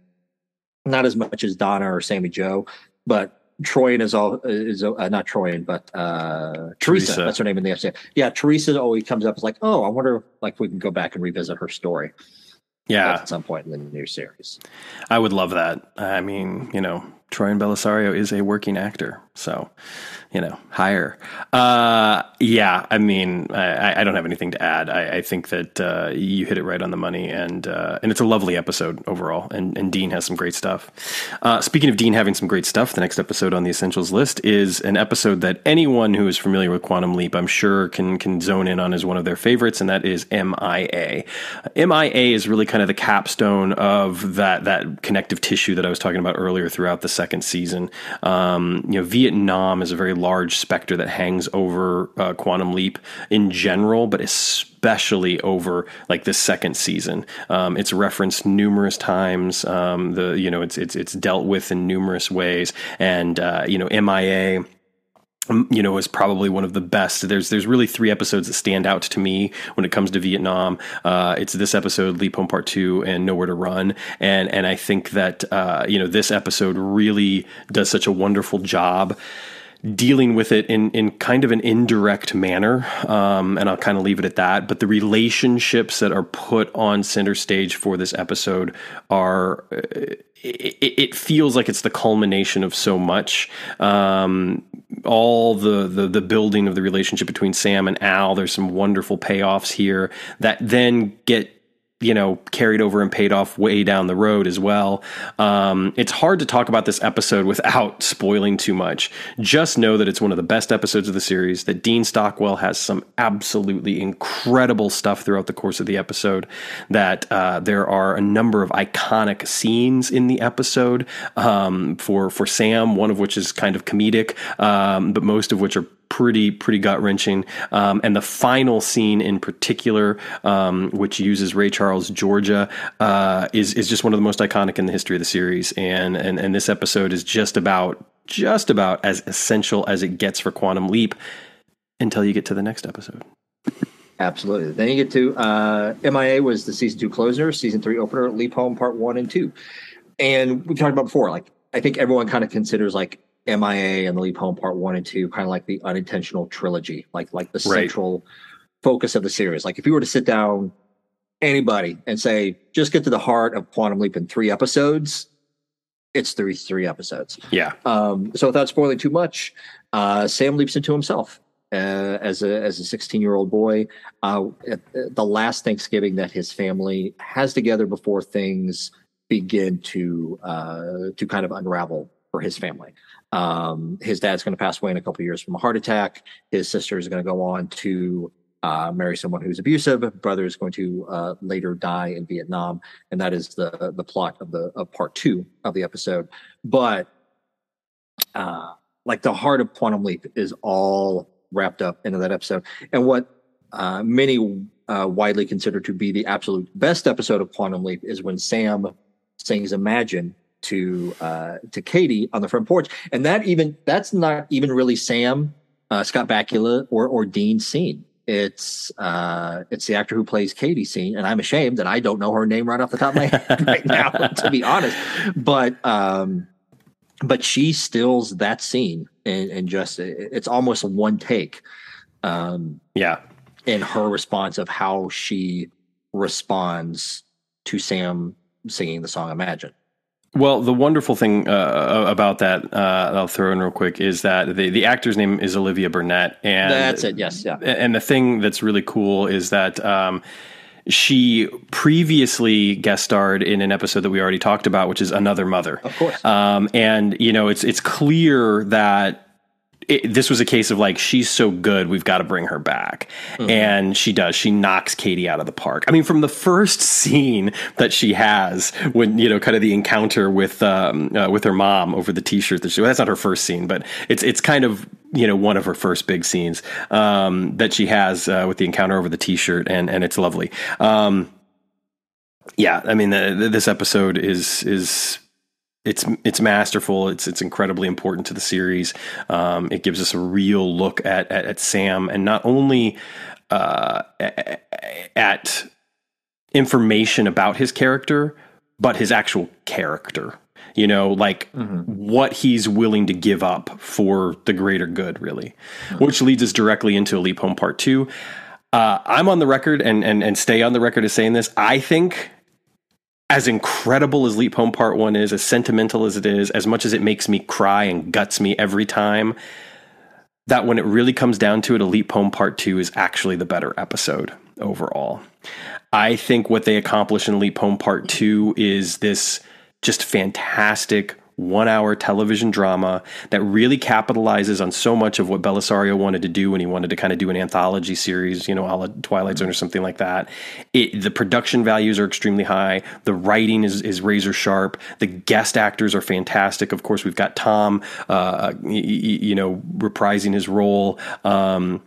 not as much as Donna or Sammy Joe, but Troian is all is uh, not Troian, but uh, Teresa, Teresa. That's her name in the episode. Yeah, Teresa always comes up as like, oh, I wonder like we can go back and revisit her story.
Yeah,
at some point in the new series.
I would love that. I mean, you know, Troian Bellisario is a working actor, so you know, higher. Uh, yeah, I mean, I, I, don't have anything to add. I, I think that uh, you hit it right on the money, and uh, and it's a lovely episode overall. And, and Dean has some great stuff. Uh, speaking of Dean having some great stuff, the next episode on the essentials list is an episode that anyone who is familiar with Quantum Leap, I'm sure, can can zone in on as one of their favorites, and that is MIA. MIA is really kind of the capstone of that that connective tissue that I was talking about earlier throughout the second season. Um, you know, Vietnam is a very large specter that hangs over uh, Quantum Leap in general, but especially over like the second season. Um, it's referenced numerous times. Um, the you know it's it's it's dealt with in numerous ways, and uh, you know MIA you know, is probably one of the best. There's there's really three episodes that stand out to me when it comes to Vietnam. Uh, it's this episode, Leap Home Part Two, and Nowhere to Run. And and I think that uh, you know this episode really does such a wonderful job dealing with it in, in kind of an indirect manner. Um, and I'll kind of leave it at that. But the relationships that are put on center stage for this episode are. It, it, feels like it's the culmination of so much. Um, all the, the the building of the relationship between Sam and Al. There's some wonderful payoffs here that then get you know, carried over and paid off way down the road as well. Um, it's hard to talk about this episode without spoiling too much. Just know that it's one of the best episodes of the series, that Dean Stockwell has some absolutely incredible stuff throughout the course of the episode, that uh, there are a number of iconic scenes in the episode um, for, for Sam, one of which is kind of comedic, um, but most of which are pretty pretty gut wrenching. Um, and the final scene in particular, um, which uses Ray Charles Georgia, uh, is is just one of the most iconic in the history of the series. And and and this episode is just about just about as essential as it gets for Quantum Leap until you get to the next episode.
Absolutely. Then you get to uh, MIA was the season two closer, season three opener, Leap Home Part One and Two, and we've talked about before. Like I think everyone kind of considers like MIA and the Leap Home Part One and Two, kind of like the unintentional trilogy, like like the right. central focus of the series. Like if you were to sit down anybody and say, just get to the heart of Quantum Leap in three episodes, it's three three episodes.
Yeah.
Um, so without spoiling too much, uh, Sam leaps into himself. uh, as a as a 16 year old boy. Uh, the last Thanksgiving that his family has together before things begin to uh, to kind of unravel for his family. Um, his dad's going to pass away in a couple years from a heart attack. His sister is going to go on to uh, marry someone who's abusive. Brother is going to uh, later die in Vietnam, and that is the the plot of the of part two of the episode. But uh, like the heart of Quantum Leap is all wrapped up into that episode, and what uh, many uh, widely considered to be the absolute best episode of Quantum Leap is when Sam sings "Imagine." To uh, to Katie on the front porch, and that even that's not even really Sam uh, Scott Bakula or or Dean's scene. It's uh, it's the actor who plays Katie scene, and I'm ashamed that I don't know her name right off the top of my head right now, to be honest. But um, but she stills that scene, and, and just it's almost one take. Um,
yeah,
in her response of how she responds to Sam singing the song "Imagine."
Well, the wonderful thing uh, about that, uh, I'll throw in real quick, is that the, the actor's name is Olivia Burnette, and
that's it. Yes, yeah.
And the thing that's really cool is that um, she previously guest starred in an episode that we already talked about, which is Another Mother.
Of course.
Um, and you know, it's it's clear that it, this was a case of like she's so good we've got to bring her back. Mm-hmm. and she does she knocks katie out of the park. I mean from the first scene that she has when you know kind of the encounter with um, uh, with her mom over the t-shirt that she well, that's not her first scene but it's it's kind of you know one of her first big scenes um, that she has uh, with the encounter over the t-shirt and and it's lovely. Um, yeah i mean the, the, this episode is is it's it's masterful. It's it's incredibly important to the series. Um, it gives us a real look at at, at Sam, and not only uh, at information about his character, but his actual character. You know, like mm-hmm. what he's willing to give up for the greater good, really. Mm-hmm. Which leads us directly into a Leap Home Part Two. Uh, I'm on the record and, and and stay on the record as saying this. I think as incredible as Leap Home Part 1 is, as sentimental as it is, as much as it makes me cry and guts me every time, that when it really comes down to it, a Leap Home Part 2 is actually the better episode overall. I think what they accomplish in Leap Home Part 2 is this just fantastic one hour television drama that really capitalizes on so much of what Bellisario wanted to do when he wanted to kind of do an anthology series, you know, a la Twilight Zone or something like that. It, the production values are extremely high. The writing is, is razor sharp. The guest actors are fantastic. Of course, we've got Tom, uh, you, you know, reprising his role. Um,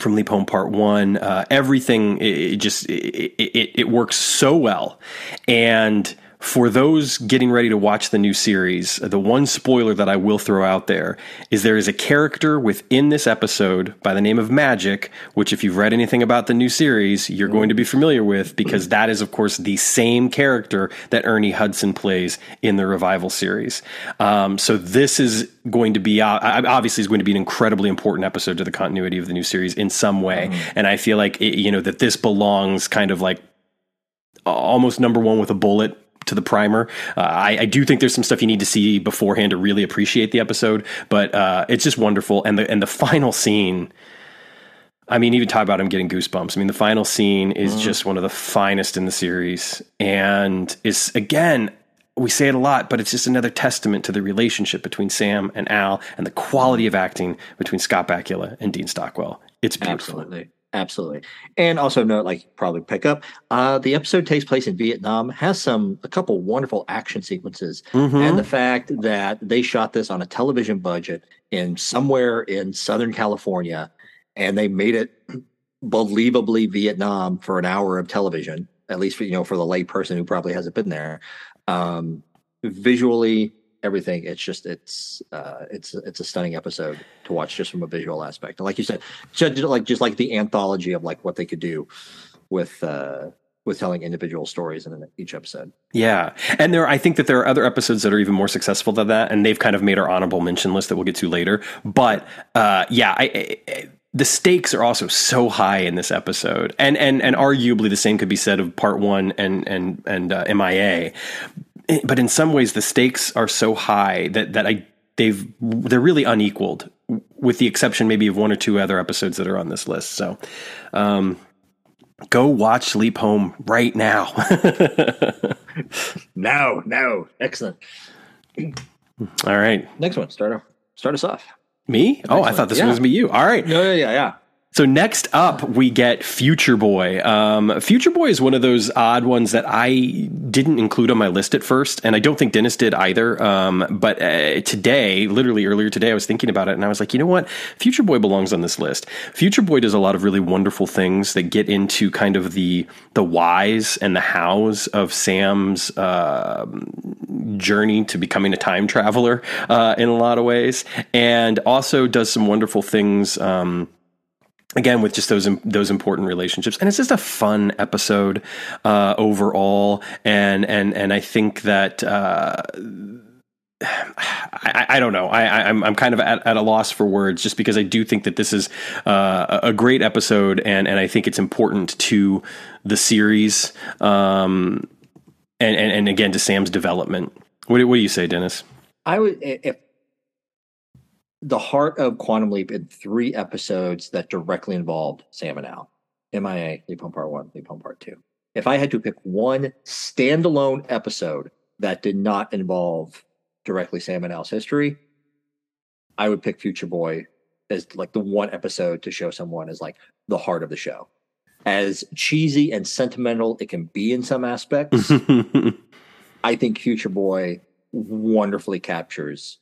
from Leap Home Part One, uh, everything it, it just it, it, it works so well, and for those getting ready to watch the new series, the one spoiler that I will throw out there is there is a character within this episode by the name of Magic, which, if you've read anything about the new series, you're going to be familiar with because that is, of course, the same character that Ernie Hudson plays in the revival series. Um, so this is going to be uh, obviously is going to be an incredibly important episode to the continuity of the new series in some way, mm-hmm. and I feel like it, you know that this belongs kind of like almost number one with a bullet to the primer. Uh, I, I, do think there's some stuff you need to see beforehand to really appreciate the episode, but uh, it's just wonderful. And the and the final scene. I mean, even talk about him getting goosebumps. I mean, the final scene is mm. just one of the finest in the series, and is again. We say it a lot, but it's just another testament to the relationship between Sam and Al and the quality of acting between Scott Bakula and Dean Stockwell. It's beautiful.
Absolutely. Absolutely. And also note, like probably pick up, uh, the episode takes place in Vietnam, has some a couple wonderful action sequences, mm-hmm. and the fact that they shot this on a television budget in somewhere in Southern California, and they made it believably Vietnam for an hour of television, at least for you know for the layperson who probably hasn't been there. Um, visually, everything. It's just it's uh, it's it's a stunning episode to watch just from a visual aspect. And like you said, just like just like the anthology of like what they could do with uh, with telling individual stories in each episode.
Yeah, and there I think that there are other episodes that are even more successful than that, and they've kind of made our honorable mention list that we'll get to later. But uh, yeah, I, I, the stakes are also so high in this episode, and and and arguably the same could be said of part one and and and uh, MIA but in some ways the stakes are so high that that I they've they're really unequaled with the exception maybe of one or two other episodes that are on this list. So, um, go watch Leap Home right now.
now, now, excellent.
All right,
next one. Start start us off.
Me? oh, I thought this yeah. was me. You. All right.
Yeah, yeah, yeah, yeah.
So next up, we get Future Boy. Um, Future Boy is one of those odd ones that I didn't include on my list at first, and I don't think Dennis did either. Um, but uh, today, literally earlier today, I was thinking about it, and I was like, you know what? Future Boy belongs on this list. Future Boy does a lot of really wonderful things that get into kind of the the whys and the hows of Sam's uh, journey to becoming a time traveler uh, in a lot of ways, and also does some wonderful things. Um, again with just those those important relationships and it's just a fun episode uh, overall and and and I think that uh, I, I, don't know. I, am I'm, I'm kind of at, at, a loss for words just because I do think that this is uh, a great episode and, and I think it's important to the series um, and, and, and again to Sam's development. What do, what do you say, Dennis?
I would if the heart of Quantum Leap in three episodes that directly involved Sam and Al. MIA, Leap Home Part One, Leap Home Part Two. If I had to pick one standalone episode that did not involve directly Sam and Al's history, I would pick Future Boy as like the one episode to show someone as like the heart of the show. As cheesy and sentimental it can be in some aspects, I think Future Boy wonderfully captures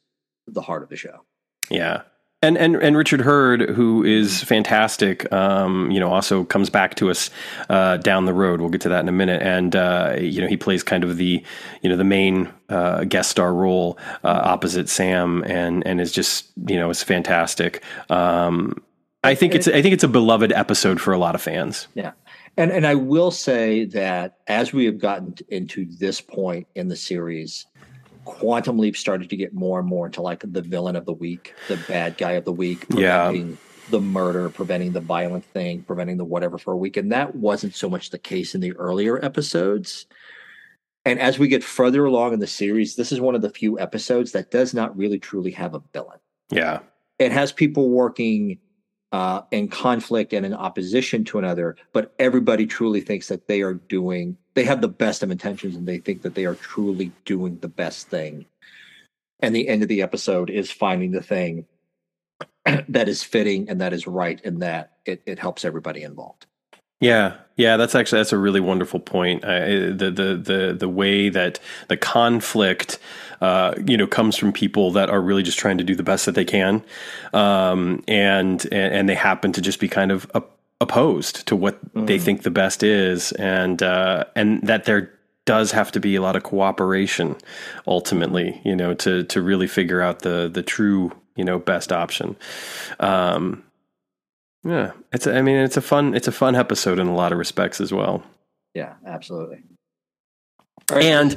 the heart of the show.
Yeah. And, and and Richard Herd, who is fantastic, um, you know, also comes back to us uh, down the road. We'll get to that in a minute. And uh, you know, he plays kind of the you know the main uh, guest star role uh, opposite Sam, and and is just you know is fantastic. Um, I think it's I think it's a beloved episode for a lot of fans.
Yeah, and and I will say that as we have gotten into this point in the series, Quantum Leap started to get more and more into like the villain of the week, the bad guy of the week,
preventing yeah.
the murder, preventing the violent thing, preventing the whatever for a week. And that wasn't so much the case in the earlier episodes. And as we get further along in the series, this is one of the few episodes that does not really truly have a villain.
Yeah.
It has people working uh, in conflict and in opposition to another, but everybody truly thinks that they are doing, they have the best of intentions and they think that they are truly doing the best thing. And the end of the episode is finding the thing that is fitting and that is right and that it, it helps everybody involved.
Yeah, yeah, that's actually that's a really wonderful point. Uh, the the the the way that the conflict, uh, you know, comes from people that are really just trying to do the best that they can, um, and, and they happen to just be kind of opposed to what mm. they think the best is, and uh, and that there does have to be a lot of cooperation ultimately, you know, to to really figure out the the true you know best option. Um, yeah, it's. I mean, it's a fun. It's a fun episode in a lot of respects as well.
Yeah, absolutely.
Right, and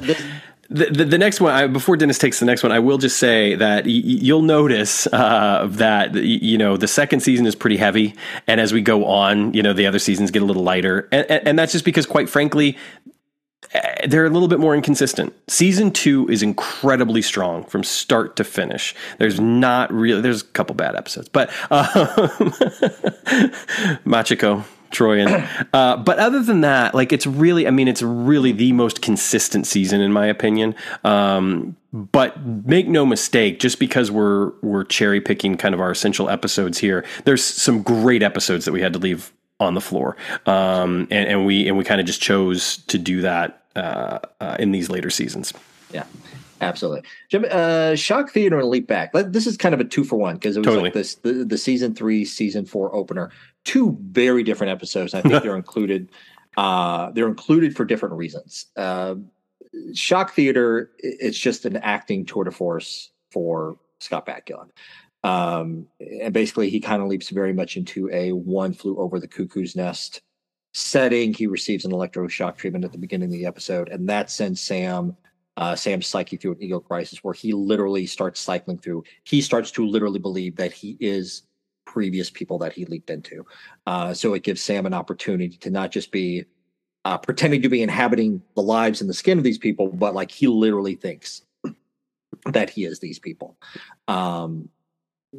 the, the, the next one, I, before Dennis takes the next one, I will just say that y- you'll notice uh, that you know the second season is pretty heavy, and as we go on, you know the other seasons get a little lighter, and, and, and that's just because, quite frankly, they're a little bit more inconsistent. Season two is incredibly strong from start to finish. There's not really, there's a couple bad episodes, but um, Machiko, Troian. Uh, but other than that, like it's really, I mean, it's really the most consistent season in my opinion. Um, but make no mistake, just because we're we're cherry picking kind of our essential episodes here, there's some great episodes that we had to leave on the floor, um, and, and, we and we kind of just chose to do that uh, uh, in these later seasons.
Yeah, absolutely. Jim, uh, Shock Theater and Leap Back. This is kind of a two for one because it was totally. like this the, the season three, season four opener. Two very different episodes. I think they're included. Uh, they're included for different reasons. Uh, Shock Theater, it's just an acting tour de force for Scott Bakula. Um, and basically, he kind of leaps very much into a one flew over the cuckoo's nest setting. He receives an electroshock treatment at the beginning of the episode, and that sends Sam, uh, Sam's psyche through an ego crisis where he literally starts cycling through. He starts to literally believe that he is previous people that he leaped into. Uh, so it gives Sam an opportunity to not just be uh, pretending to be inhabiting the lives and the skin of these people, but like he literally thinks that he is these people. Um,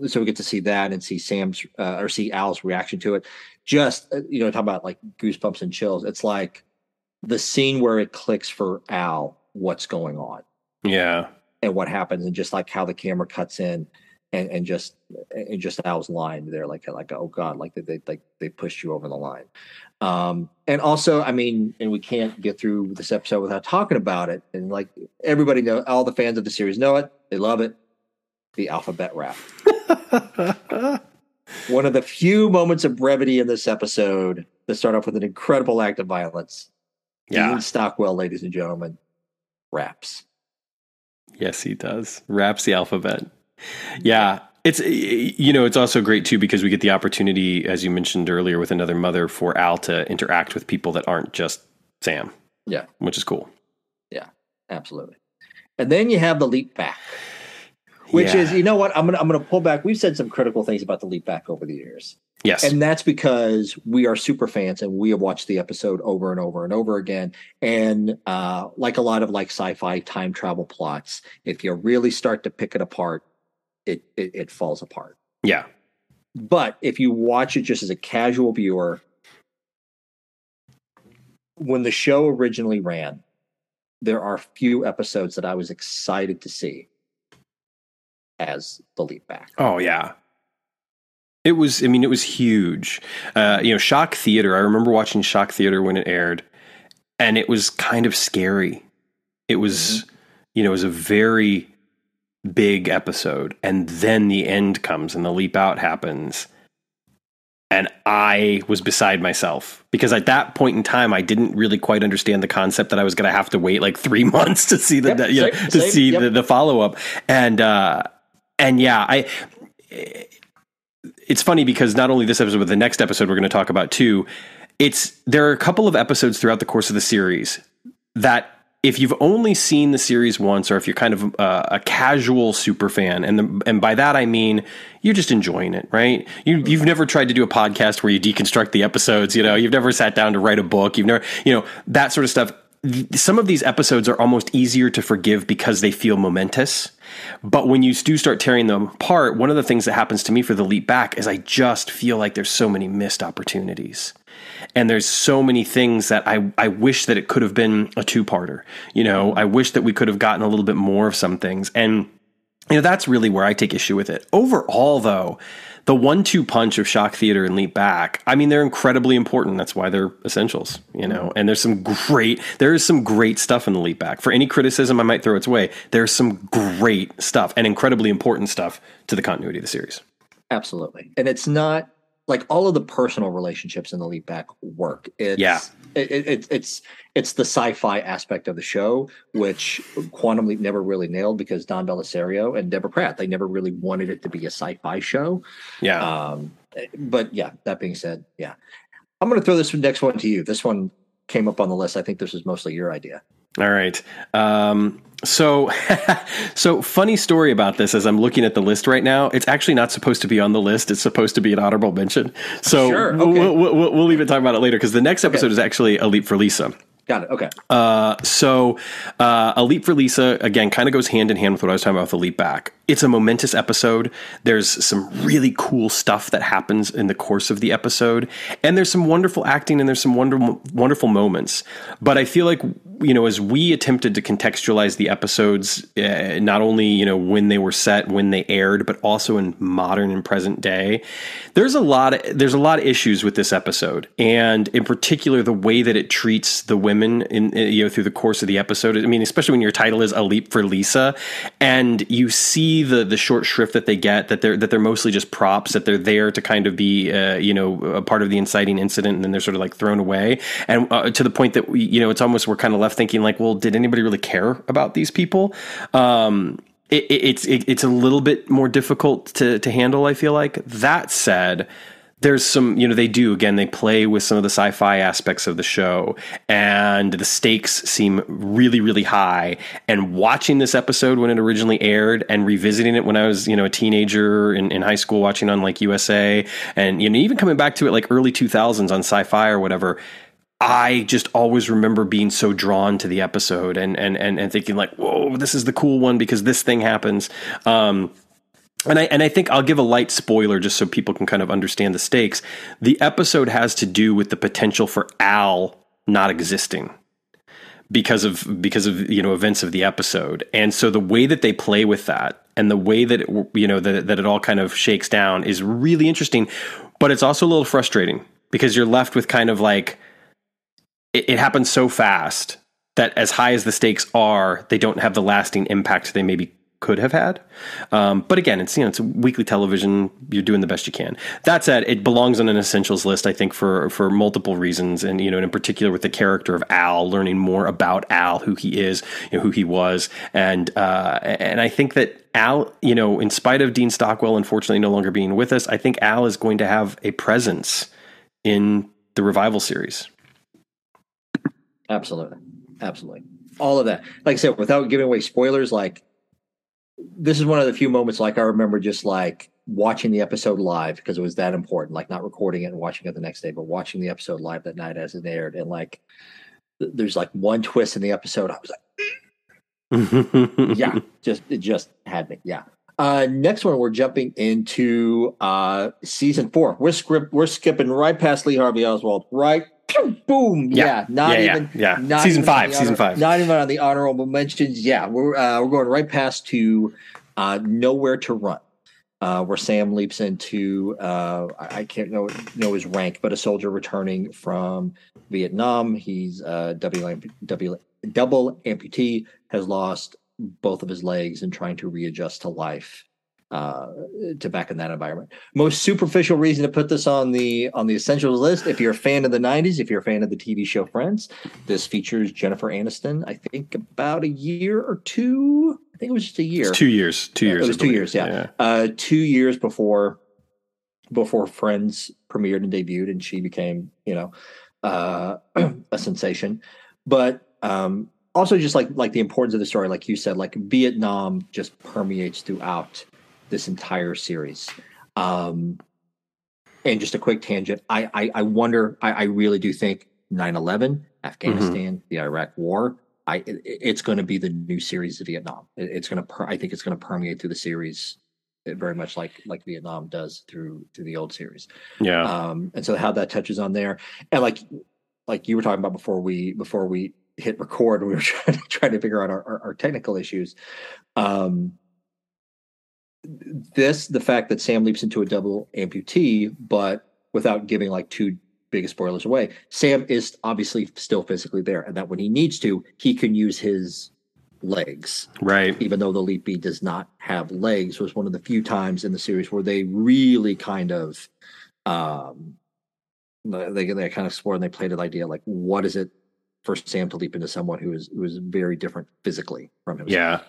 so we get to see that and see Sam's uh, or see Al's reaction to it. Just uh, you know, talk about like goosebumps and chills. It's like the scene where it clicks for Al what's going on.
Yeah.
And what happens, and just like how the camera cuts in, and and just and just Al's line there, like like oh god, like they like they pushed you over the line. Um, and also, I mean, and we can't get through this episode without talking about it. And like everybody know, all the fans of the series know it, they love it. The alphabet rap. One of the few moments of brevity in this episode that start off with an incredible act of violence.
Yeah.
Dean Stockwell, ladies and gentlemen, raps.
Yes, he does. Raps the alphabet. Yeah. It's you know it's also great too because we get the opportunity, as you mentioned earlier, with another mother for Al to interact with people that aren't just Sam.
Yeah,
which is cool.
Yeah, absolutely. And then you have the leap back, which yeah. is you know what I'm gonna I'm gonna pull back. We've said some critical things about the leap back over the years.
Yes,
and that's because we are super fans and we have watched the episode over and over and over again. And uh, like a lot of like sci-fi time travel plots, if you really start to pick it apart, it, it, it falls apart.
Yeah.
But if you watch it just as a casual viewer, when the show originally ran, there are few episodes that I was excited to see as the leap back.
Oh yeah. It was I mean it was huge. Uh, you know, Shock Theater, I remember watching Shock Theater when it aired and it was kind of scary. It was mm-hmm. you know, it was a very big episode and then the end comes and the leap out happens and I was beside myself because at that point in time I didn't really quite understand the concept that I was going to have to wait like 3 months to see the yep, you know, same, to same, see yep. the, the follow up and uh and yeah I it's funny because not only this episode but the next episode we're going to talk about too it's there are a couple of episodes throughout the course of the series that if you've only seen the series once, or if you're kind of uh, a casual super fan, and the, and by that I mean you're just enjoying it, right? You you've never tried to do a podcast where you deconstruct the episodes. You know, you've never sat down to write a book. You've never, you know, that sort of stuff. Some of these episodes are almost easier to forgive because they feel momentous. But when you do start tearing them apart, one of the things that happens to me for the leap back is I just feel like there's so many missed opportunities. And there's so many things that I, I wish that it could have been a two-parter. You know i wish that we could have gotten a little bit more of some things. And you know that's really where i take issue with it. Overall though the one-two punch of shock theater and leap back i mean they're incredibly important. That's why they're essentials you know? Mm-hmm. And there's some great there is some great stuff in the leap back. For any criticism i might throw its way there's some great stuff and incredibly important stuff to the continuity of the series.
Absolutely. And it's not like all of the personal relationships in the leap back work. It's,
yeah,
it, it, it's it's the sci-fi aspect of the show, which Quantum Leap never really nailed because Don Bellisario and Deborah Pratt they never really wanted it to be a sci-fi show.
Yeah.
Um, but yeah, that being said, yeah, I'm going to throw this next one to you. This one came up on the list. I think this was mostly your idea.
All right. Um, so, so funny story about this as I'm looking at the list right now. It's actually not supposed to be on the list. It's supposed to be an honorable mention. So
sure. okay.
we'll, we'll, we'll, leave it talk about it later because the next episode okay. is actually a leap for Lisa.
Got it. Okay.
Uh, so, uh, a leap for Lisa again kind of goes hand in hand with what I was talking about with the leap back. It's a momentous episode. There's some really cool stuff that happens in the course of the episode, and there's some wonderful acting and there's some wonderful wonderful moments. But I feel like you know, as we attempted to contextualize the episodes, uh, not only you know when they were set, when they aired, but also in modern and present day, there's a lot of there's a lot of issues with this episode, and in particular the way that it treats the women in you know through the course of the episode. I mean, especially when your title is "A Leap for Lisa," and you see the the short shrift that they get that they're that they're mostly just props that they're there to kind of be uh, you know a part of the inciting incident, and then they're sort of like thrown away, and uh, to the point that we, you know it's almost we're kind of left thinking like, well, did anybody really care about these people? Um, it, it, it's it, it's a little bit more difficult to to handle. I feel like that said. There's some, you know, they do again. They play with some of the sci-fi aspects of the show, and the stakes seem really, really high. And watching this episode when it originally aired, and revisiting it when I was, you know, a teenager in, in high school, watching on like USA, and you know, even coming back to it like early 2000s on Sci-Fi or whatever I just always remember being so drawn to the episode and and and, and thinking like, whoa, this is the cool one because this thing happens. Um, and I and I think I'll give a light spoiler just so people can kind of understand the stakes. The episode has to do with the potential for Al not existing because of because of you know events of the episode, and so the way that they play with that and the way that it, you know that that it all kind of shakes down is really interesting, but it's also a little frustrating because you're left with kind of like it, it happens so fast that as high as the stakes are, they don't have the lasting impact they maybe could have had. Um, but again, it's you know it's weekly television. You're doing the best you can. That said, it belongs on an essentials list. I think for for multiple reasons, and you know, and in particular with the character of Al, learning more about Al, who he is, you know, who he was, and uh, and I think that Al, you know, in spite of Dean Stockwell unfortunately no longer being with us, I think Al is going to have a presence in the revival series.
Absolutely, absolutely, all of that. Like I said, without giving away spoilers, like this is one of the few moments like I remember just like watching the episode live because it was that important, like not recording it and watching it the next day, but watching the episode live that night as it aired. And like, there's like one twist in the episode. I was like, yeah, just, it just had me. Yeah. Uh, next one, we're jumping into uh, season four. We're script, we're skipping right past Lee Harvey Oswald, right boom. Yeah, yeah not
yeah,
even.
Yeah, yeah. season five. Season
honor,
five.
Not even on the honorable mentions. Yeah, we're uh, we're going right past to uh, nowhere to run. Uh, where Sam leaps into uh, I, I, can't know know his rank, but a soldier returning from Vietnam. He's uh, double, double, double amputee, has lost both of his legs and trying to readjust to life uh, to back in that environment. Most superficial reason to put this on the on the essentials list. If you're a fan of the '90s, if you're a fan of the TV show Friends, this features Jennifer Aniston. I think about a year or two. I think it was just a year.
It's two years. Two years.
It was two years. Yeah, yeah. Uh, two years before before Friends premiered and debuted, and she became you know uh, a sensation. But um, also just like like the importance of the story, like you said, like Vietnam just permeates throughout this entire series. Um, and just a quick tangent, I I, I wonder, I, I, really do think 9-11, Afghanistan, mm-hmm. the Iraq War, I it, it's going to be the new series of Vietnam. It, it's going to, per, I think it's going to permeate through the series eh, very much like like Vietnam does through through the old series.
Yeah.
Um, and so how that touches on there, and like like you were talking about before we before we hit record, we were trying to trying to figure out our, our, our technical issues. Um, this the fact that Sam leaps into a double amputee, but without giving like two big spoilers away, Sam is obviously still physically there, and that when he needs to, he can use his legs.
Right.
Even though the leap beat does not have legs, was one of the few times in the series where they really kind of um they they kind of explored and they played an idea like what is it for Sam to leap into someone who is who is very different physically from himself.
Yeah.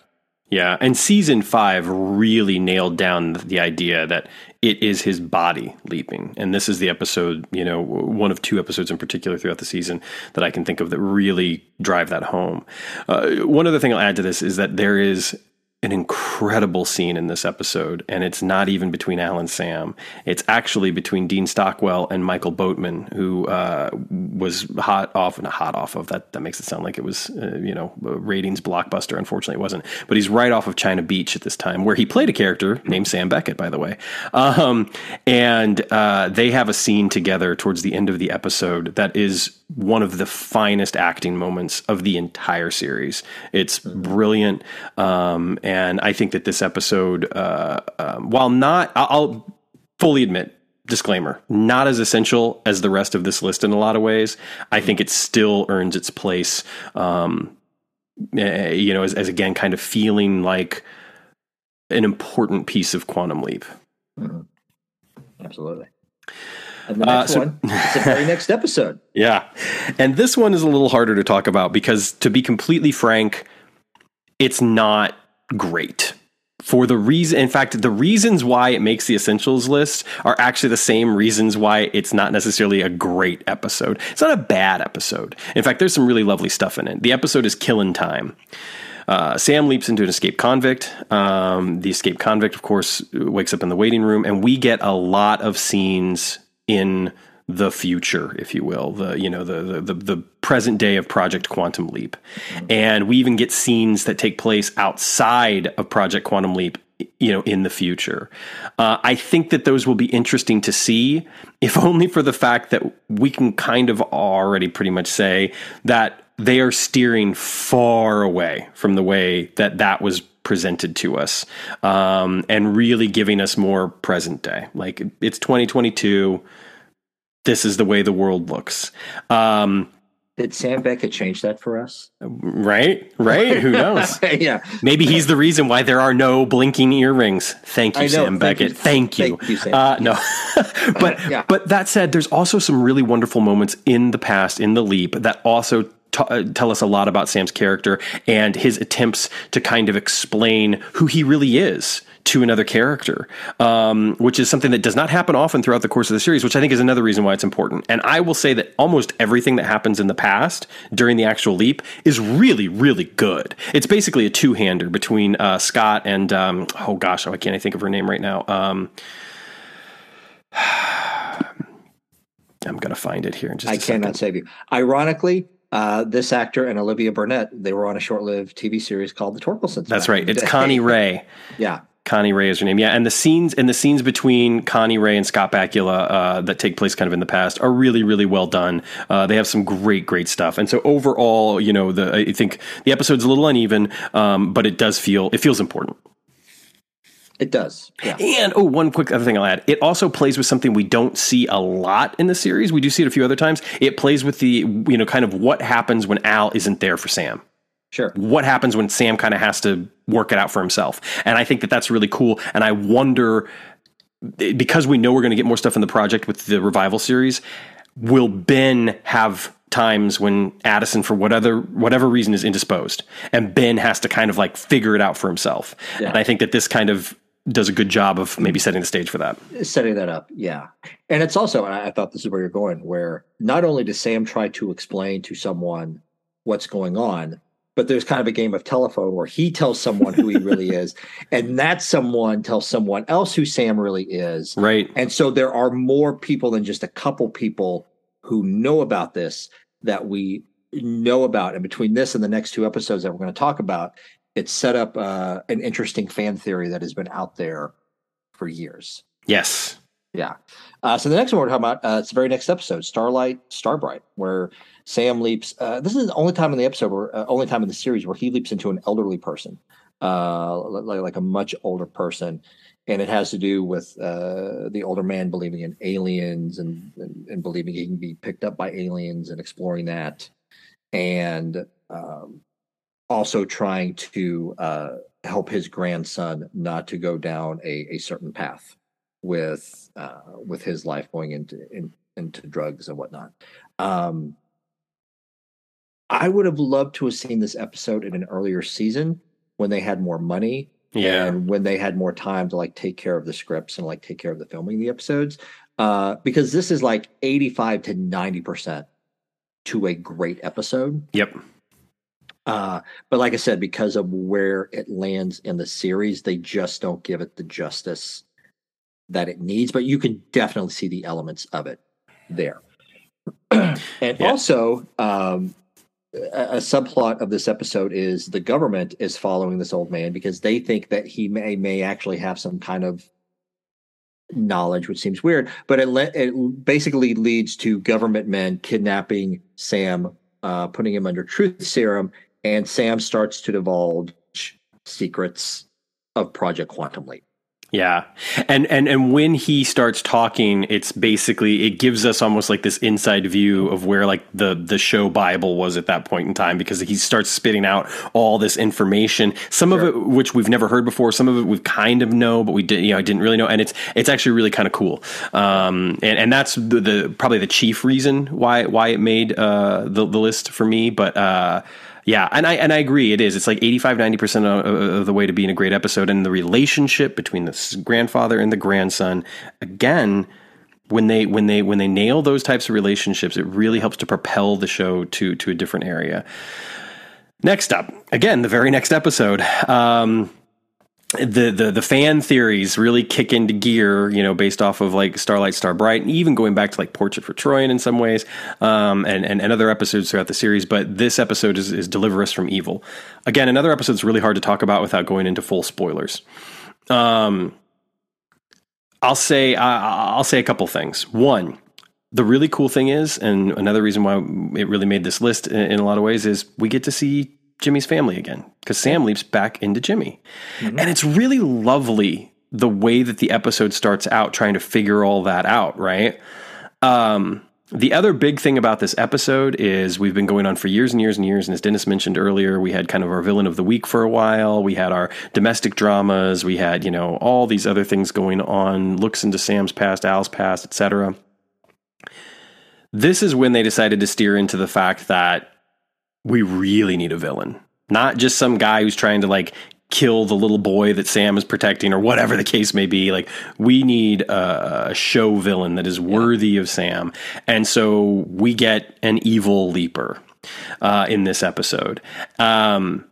Yeah, and season five really nailed down the idea that it is his body leaping, and this is the episode, you know, one of two episodes in particular throughout the season that I can think of that really drive that home. Uh, one other thing I'll add to this is that there is an incredible scene in this episode, and it's not even between Al and Sam. It's actually between Dean Stockwell and Michael Boatman, who uh, was hot off and hot off of that. That makes it sound like it was, uh, you know, ratings blockbuster. Unfortunately, it wasn't. But he's right off of China Beach at this time, where he played a character named Sam Beckett, by the way. Um, and uh, they have a scene together towards the end of the episode that is one of the finest acting moments of the entire series. It's brilliant. Um, and I think that this episode, uh, um, while not, I'll fully admit, disclaimer, not as essential as the rest of this list in a lot of ways. I think it still earns its place. Um, eh, you know, as, as, again, kind of feeling like an important piece of Quantum Leap.
Mm-hmm. Absolutely. And the uh, next uh, so, one, it's the very next episode.
Yeah. And this one is a little harder to talk about because, to be completely frank, it's not great. For the reason, in fact, the reasons why it makes the essentials list are actually the same reasons why it's not necessarily a great episode. It's not a bad episode. In fact, there's some really lovely stuff in it. The episode is Killing Time. Uh, Sam leaps into an escaped convict. Um, the escaped convict, of course, wakes up in the waiting room, and we get a lot of scenes in the future, if you will, the you know the the the present day of Project Quantum Leap, mm-hmm. and we even get scenes that take place outside of Project Quantum Leap you know in the future. Uh, I think that those will be interesting to see, if only for the fact that we can kind of already pretty much say that they are steering far away from the way that that was presented to us um, and really giving us more present day like it's 2022 this is the way the world looks um,
did Sam Beckett change that for us?
Right, right. Who knows?
yeah,
maybe he's the reason why there are no blinking earrings. Thank you, Sam thank Beckett. You. Thank you. Thank you uh, no, but yeah. but that said, there's also some really wonderful moments in the past in the leap that also T- uh, tell us a lot about Sam's character and his attempts to kind of explain who he really is to another character, um, which is something that does not happen often throughout the course of the series, which I think is another reason why it's important. And I will say that almost everything that happens in the past during the actual leap is really, really good. It's basically a two hander between uh, Scott and, um, oh gosh, oh, I can't I think of her name right now. Um, I'm going to find it here in just
I cannot save you. Ironically, uh, this actor and Olivia Burnette, they were on a short-lived TV series called The Torkelsons.
That's right. It's Connie Ray.
yeah.
Connie Ray is her name. Yeah, and the scenes and the scenes between Connie Ray and Scott Bakula uh, that take place kind of in the past are really, really well done. Uh, they have some great, great stuff. And so overall, you know, the I think the episode's a little uneven, um, but it does feel it feels important.
It does. Yeah.
And oh, one quick other thing I'll add. It also plays with something we don't see a lot in the series. We do see it a few other times. It plays with the you know kind of what happens when Al isn't there for Sam.
Sure.
What happens when Sam kind of has to work it out for himself? And I think that that's really cool. And I wonder because we know we're going to get more stuff in the project with the revival series, will Ben have times when Addison, for whatever whatever reason, is indisposed, and Ben has to kind of like figure it out for himself? Yeah. And I think that this kind of does a good job of maybe setting the stage for that.
Setting that up, yeah. And it's also, and I thought this is where you're going, where not only does Sam try to explain to someone what's going on, but there's kind of a game of telephone where he tells someone who he really is, and that someone tells someone else who Sam really is.
Right.
And so there are more people than just a couple people who know about this that we know about. And between this and the next two episodes that we're going to talk about, it's set up uh, an interesting fan theory that has been out there for years.
Yes.
Yeah. Uh, so the next one we're talking about, uh, it's the very next episode, Starlight, Starbright, where Sam leaps. Uh, this is the only time in the episode, where, uh, only time in the series where he leaps into an elderly person, uh, like, like a much older person, and it has to do with uh, the older man believing in aliens and, and, and believing he can be picked up by aliens and exploring that, and um, also trying to uh, help his grandson not to go down a, a certain path with uh, with his life going into in, into drugs and whatnot. Um, I would have loved to have seen this episode in an earlier season when they had more money.
Yeah.
And when they had more time to like take care of the scripts and like take care of the filming of the episodes. Uh, because this is like 85 to 90% to a great episode.
Yep.
Uh, but like I said, because of where it lands in the series, they just don't give it the justice that it needs. But you can definitely see the elements of it there. and yeah. also, um, a, subplot of this episode is the government is following this old man because they think that he may may actually have some kind of knowledge, which seems weird. But it le- it basically leads to government men kidnapping Sam, uh, putting him under truth serum, and Sam starts to divulge secrets of Project Quantum Leap.
Yeah. And and and when he starts talking, it's basically it gives us almost like this inside view of where like the the show Bible was at that point in time because he starts spitting out all this information, some sure. of it which we've never heard before, some of it we kind of know, but we did you know, I didn't really know and it's it's actually really kind of cool. Um and and that's the, the probably the chief reason why why it made uh the the list for me, but uh yeah, and I and I agree. It is. It's like 85 90 percent of the way to being a great episode, and the relationship between the grandfather and the grandson. Again, when they when they when they nail those types of relationships, it really helps to propel the show to to a different area. Next up, again, the very next episode. Um, the, the the fan theories really kick into gear, you know, based off of like Starlight, Starbright, and even going back to like Portrait for Troian in some ways, um, and, and, and other episodes throughout the series. But this episode is, is Deliver Us from Evil. Again, another episode that's really hard to talk about without going into full spoilers. Um, I'll say I'll say a couple things. One, the really cool thing is, and another reason why it really made this list in, in a lot of ways is we get to see Jimmy's family again because Sam leaps back into Jimmy, mm-hmm. and it's really lovely the way that the episode starts out trying to figure all that out. Right. Um, the other big thing about this episode is we've been going on for years and years and years. And as Dennis mentioned earlier, we had kind of our villain of the week for a while. We had our domestic dramas. We had, you know, all these other things going on, looks into Sam's past, Al's past, etc. This is when they decided to steer into the fact that we really need a villain. Not just some guy who's trying to like kill the little boy that Sam is protecting or whatever the case may be. Like we need a, show villain that is worthy yeah. of Sam. And so we get an evil leaper uh, in this episode. Um,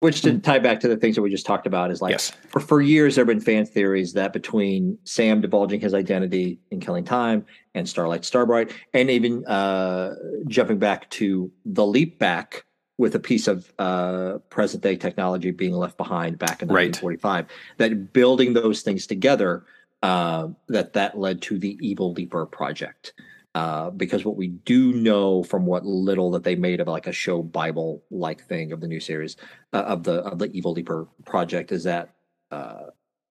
which to tie back to the things that we just talked about is like yes. for, for years there have been fan theories that between Sam divulging his identity in Killing Time and Starlight Starbright, and even uh, jumping back to the leap back with a piece of uh, present day technology being left behind back in 1945. Right. That building those things together, uh, that that led to the Evil Leaper project. Uh, because what we do know from what little that they made of like a show Bible like thing of the new series uh, of the of the Evil Leaper project is that uh,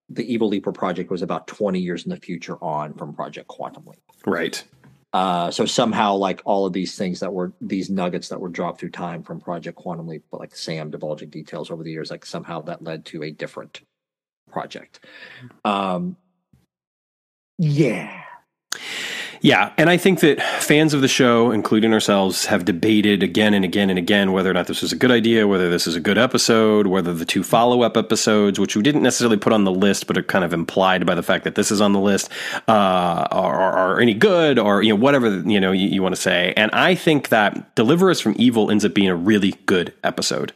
the Evil Leaper project was about 20 years in the future on from Project Quantum Leap.
Right.
Uh, so somehow, like all of these things that were these nuggets that were dropped through time from Project Quantum Leap, but like Sam divulging details over the years, like somehow that led to a different project. Um, yeah.
Yeah, and I think that fans of the show, including ourselves, have debated again and again and again whether or not this was a good idea, whether this is a good episode, whether the two follow up episodes, which we didn't necessarily put on the list, but are kind of implied by the fact that this is on the list, uh, are, are, any good or you know whatever you know you, you want to say. And I think that Deliver Us from Evil ends up being a really good episode,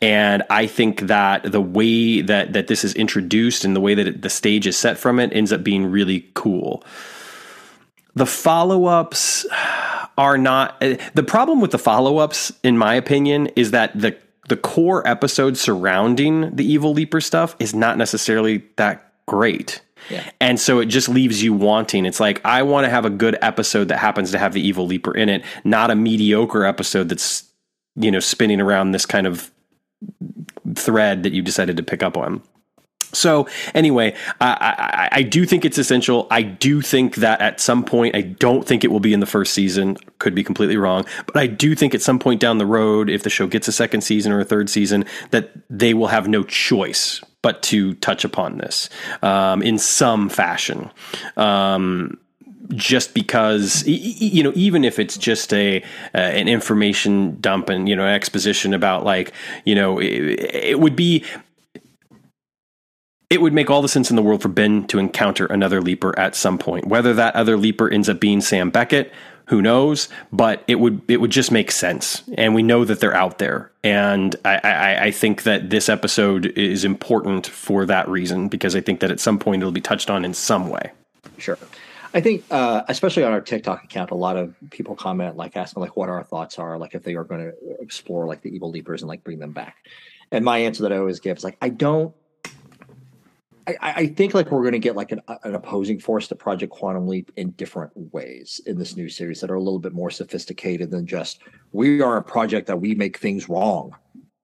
and I think that the way that that this is introduced and the way that it, the stage is set from it ends up being really cool. The follow ups are not. The problem with the follow ups, in my opinion, is that the the core episode surrounding the Evil Leaper stuff is not necessarily that great. Yeah. And so it just leaves you wanting. It's like, I want to have a good episode that happens to have the Evil Leaper in it, not a mediocre episode that's, you know, spinning around this kind of thread that you decided to pick up on. So anyway, I, I, I, do think it's essential. I do think that at some point, I don't think it will be in the first season. Could be completely wrong, but I do think at some point down the road, if the show gets a second season or a third season, that they will have no choice but to touch upon this um, in some fashion. Um, just because you know even if it's just a uh, an information dump and you know exposition about like you know it, it would be it would make all the sense in the world for Ben to encounter another leaper at some point. Whether that other leaper ends up being Sam Beckett, who knows? But it would it would just make sense, and we know that they're out there. And I, I, I think that this episode is important for that reason because I think that at some point it'll be touched on in some way.
Sure. I think, uh, especially on our TikTok account, a lot of people comment, like asking, like, what our thoughts are, like if they are going to explore like the evil leapers and like bring them back. And my answer that I always give is like, I don't I, I think like we're going to get like an, an opposing force to Project Quantum Leap in different ways in this new series that are a little bit more sophisticated than just we are a project that we make things wrong,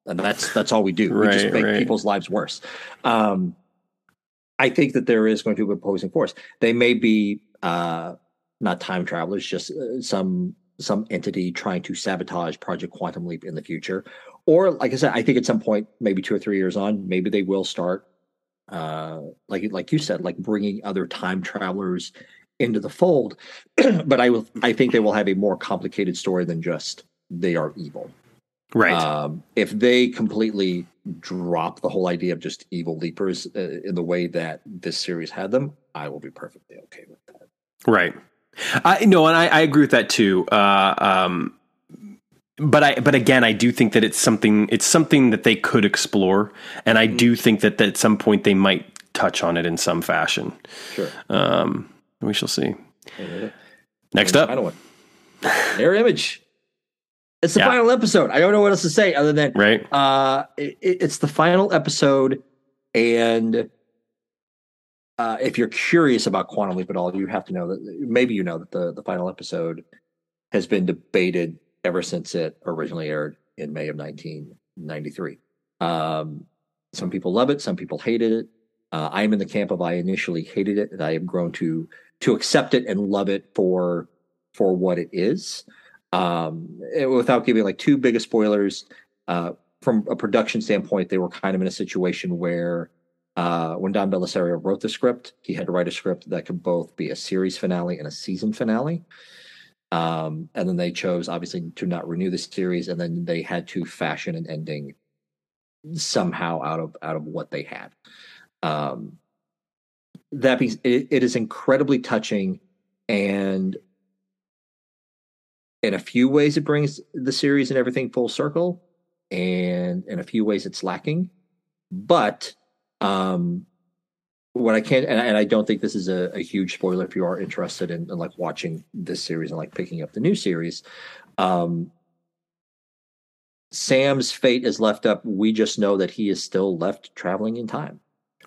and that's that's all we do. Right, we just make right. people's lives worse. Um, I think that there is going to be an opposing force. They may be uh, not time travelers, just uh, some some entity trying to sabotage Project Quantum Leap in the future, or like I said, I think at some point, maybe two or three years on, maybe they will start uh, like like you said, like bringing other time travelers into the fold. but I will, I think they will have a more complicated story than just they are evil.
Right.
Um, if they completely drop the whole idea of just evil leapers uh, in the way that this series had them, I will be perfectly okay with that.
Right. I no, and I, I agree with that too. Uh, um, but I but again I do think that it's something it's something that they could explore and I do think that, that at some point they might touch on it in some fashion.
Sure.
Um, we shall see. Next up. Final one.
Mirror image. It's the yeah. final episode. I don't know what else to say other than
right.
Uh, it, it's the final episode, and uh, if you're curious about Quantum Leap at all, you have to know that maybe you know that the the final episode has been debated ever since it originally aired in May of 1993. Um, some people love it, some people hated it. Uh, I'm in the camp of I initially hated it, and I have grown to to accept it and love it for for what it is. Um, it, without giving like too big spoilers, uh, from a production standpoint, they were kind of in a situation where uh, when Don Bellisario wrote the script, he had to write a script that could both be a series finale and a season finale. Um, and then they chose, obviously, to not renew the series, and then they had to fashion an ending somehow out of out of what they had. Um, that being, it, it is incredibly touching, and in a few ways, it brings the series and everything full circle, and in a few ways, it's lacking. But um, what I can't, and, and I don't think this is a, a, huge spoiler if you are interested in, in, like watching this series and like picking up the new series. Um, Sam's fate is left up. We just know that he is still left traveling in time.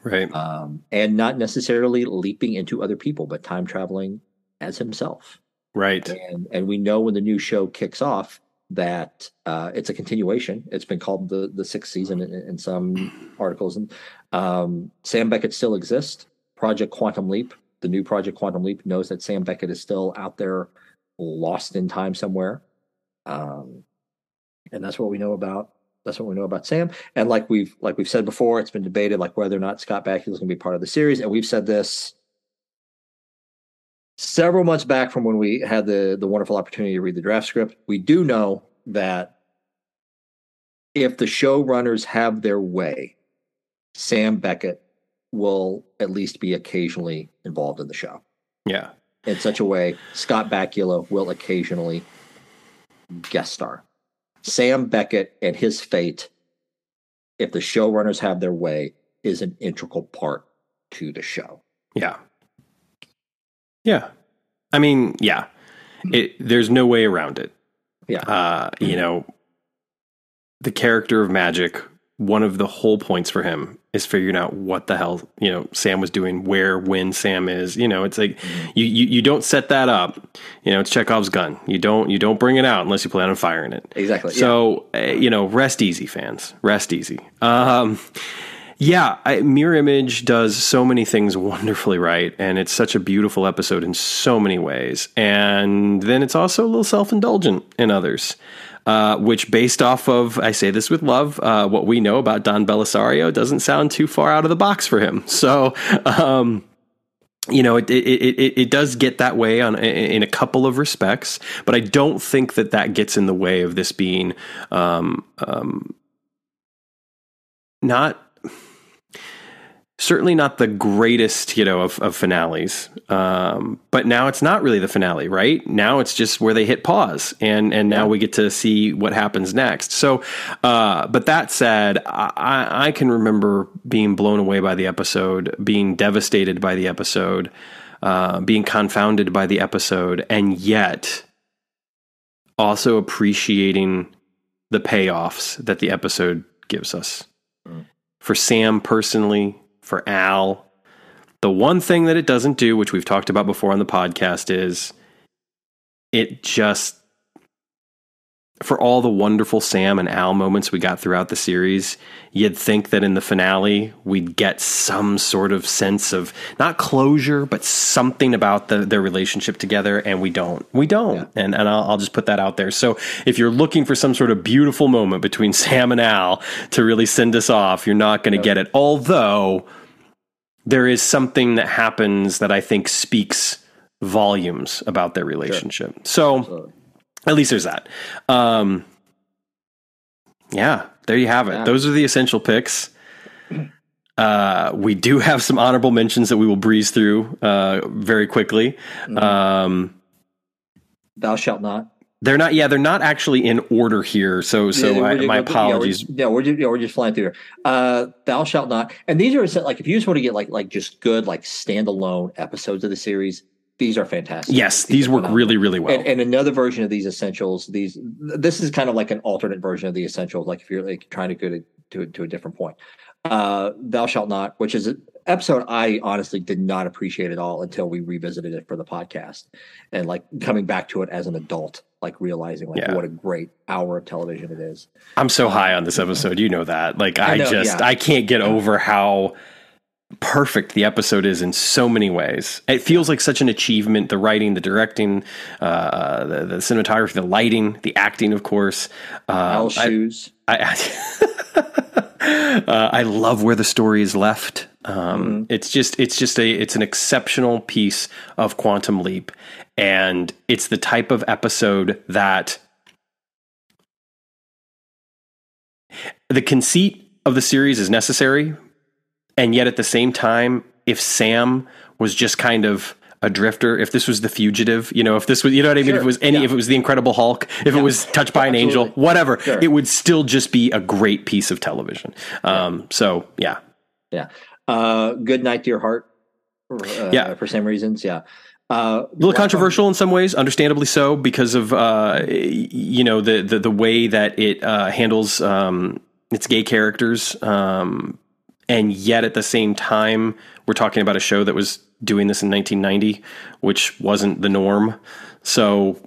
Right.
Um, and not necessarily leaping into other people, but time traveling as himself.
Right.
And and we know when the new show kicks off that uh, it's a continuation. It's been called the the sixth season in, in some articles. And um, Sam Beckett still exists. Project Quantum Leap, the new Project Quantum Leap, knows that Sam Beckett is still out there, lost in time somewhere. Um, and that's what we know about that's what we know about Sam. And like we've like we've said before, it's been debated like whether or not Scott Bakula is going to be part of the series. And we've said this several months back from when we had the the wonderful opportunity to read the draft script. We do know that if the showrunners have their way, Sam Beckett will at least be occasionally involved in the show.
Yeah.
In such a way, Scott Bakula will occasionally guest star. Sam Beckett and his fate, if the showrunners have their way, is an integral part to the show.
Yeah. Yeah. I mean, yeah. It, there's no way around it.
Yeah.
Uh, you know, the character of Magic, one of the whole points for him is figuring out what the hell you know Sam was doing, where when Sam is. You know, it's like you, you you don't set that up. You know, it's Chekhov's gun. You don't you don't bring it out unless you plan on firing it.
Exactly.
So yeah. uh, you know, rest easy, fans. Rest easy. Um, yeah, I, Mirror Image does so many things wonderfully right, and it's such a beautiful episode in so many ways. And then it's also a little self indulgent in others uh, which, based off of, I say this with love, uh, what we know about Don Bellisario doesn't sound too far out of the box for him. So, um, you know, it, it, it, it, does get that way on in a couple of respects, but I don't think that that gets in the way of this being um, um, not certainly not the greatest, you know, of, of finales. Um, but now it's not really the finale, right? Now it's just where they hit pause, and and now we get to see what happens next. So, uh, but that said, I, I can remember being blown away by the episode, being devastated by the episode, uh, being confounded by the episode, and yet also appreciating the payoffs that the episode gives us. Mm. For Sam personally, for Al. The one thing that it doesn't do, which we've talked about before on the podcast, is it just for all the wonderful Sam and Al moments we got throughout the series, you'd think that in the finale we'd get some sort of sense of not closure, but something about the, their relationship together, and we don't. We don't, yeah. and and I'll, I'll, just put that out there. So if you're looking for some sort of beautiful moment between Sam and Al to really send us off, you're not going to get it. Although there is something that happens that I think speaks volumes about their relationship. Sure. So Absolutely. At least there's that. Um, yeah, there you have it. Yeah. Those are the essential picks. Uh, we do have some honorable mentions that we will breeze through uh, very quickly. Mm-hmm. Um,
Thou shalt not.
They're not. Yeah, they're not actually in order here. So, so yeah, I, my apologies.
Yeah, we're, yeah, we're just, yeah, we're just flying through here. Uh, Thou shalt not. And these are like if you just want to get like like just good like standalone episodes of the series, these are fantastic.
Yes, these, these work really really well.
And, and, another version of these essentials. These this is kind of like an alternate version of the essentials. Like if you're like trying to go to to, to a different point. Uh, Thou shalt not, which is an episode I honestly did not appreciate at all until we revisited it for the podcast and like coming back to it as an adult, like realizing like
Yeah.
what a great hour of television it is.
I'm so high on this episode. You know that. Like I,
I know,
just
yeah.
I can't get over how perfect the episode is in so many ways. It feels like such an achievement. The writing, the directing, uh, the, the cinematography, the lighting, the acting, of course. Um,
Al
I,
shoes.
I, uh, I love where the story is left. Um, It's just it's just a it's an exceptional piece of Quantum Leap, and it's the type of episode that the conceit of the series is necessary, and yet at the same time, if Sam was just kind of a drifter, if this was the fugitive, you know, if this was, you know what I mean, if it was any,
Yeah.
if it was the Incredible Hulk, if it was touched by an angel, whatever,
Sure.
it would still just be a great piece of television. Um, so yeah,
Yeah. Uh, good night, dear heart. Uh,
Yeah.
For some reasons. Yeah. Uh,
a little controversial in some ways, understandably so, because of uh, you know the, the the way that it uh, handles um, its gay characters, um, and yet at the same time, we're talking about a show that was doing this in 1990, which wasn't the norm. So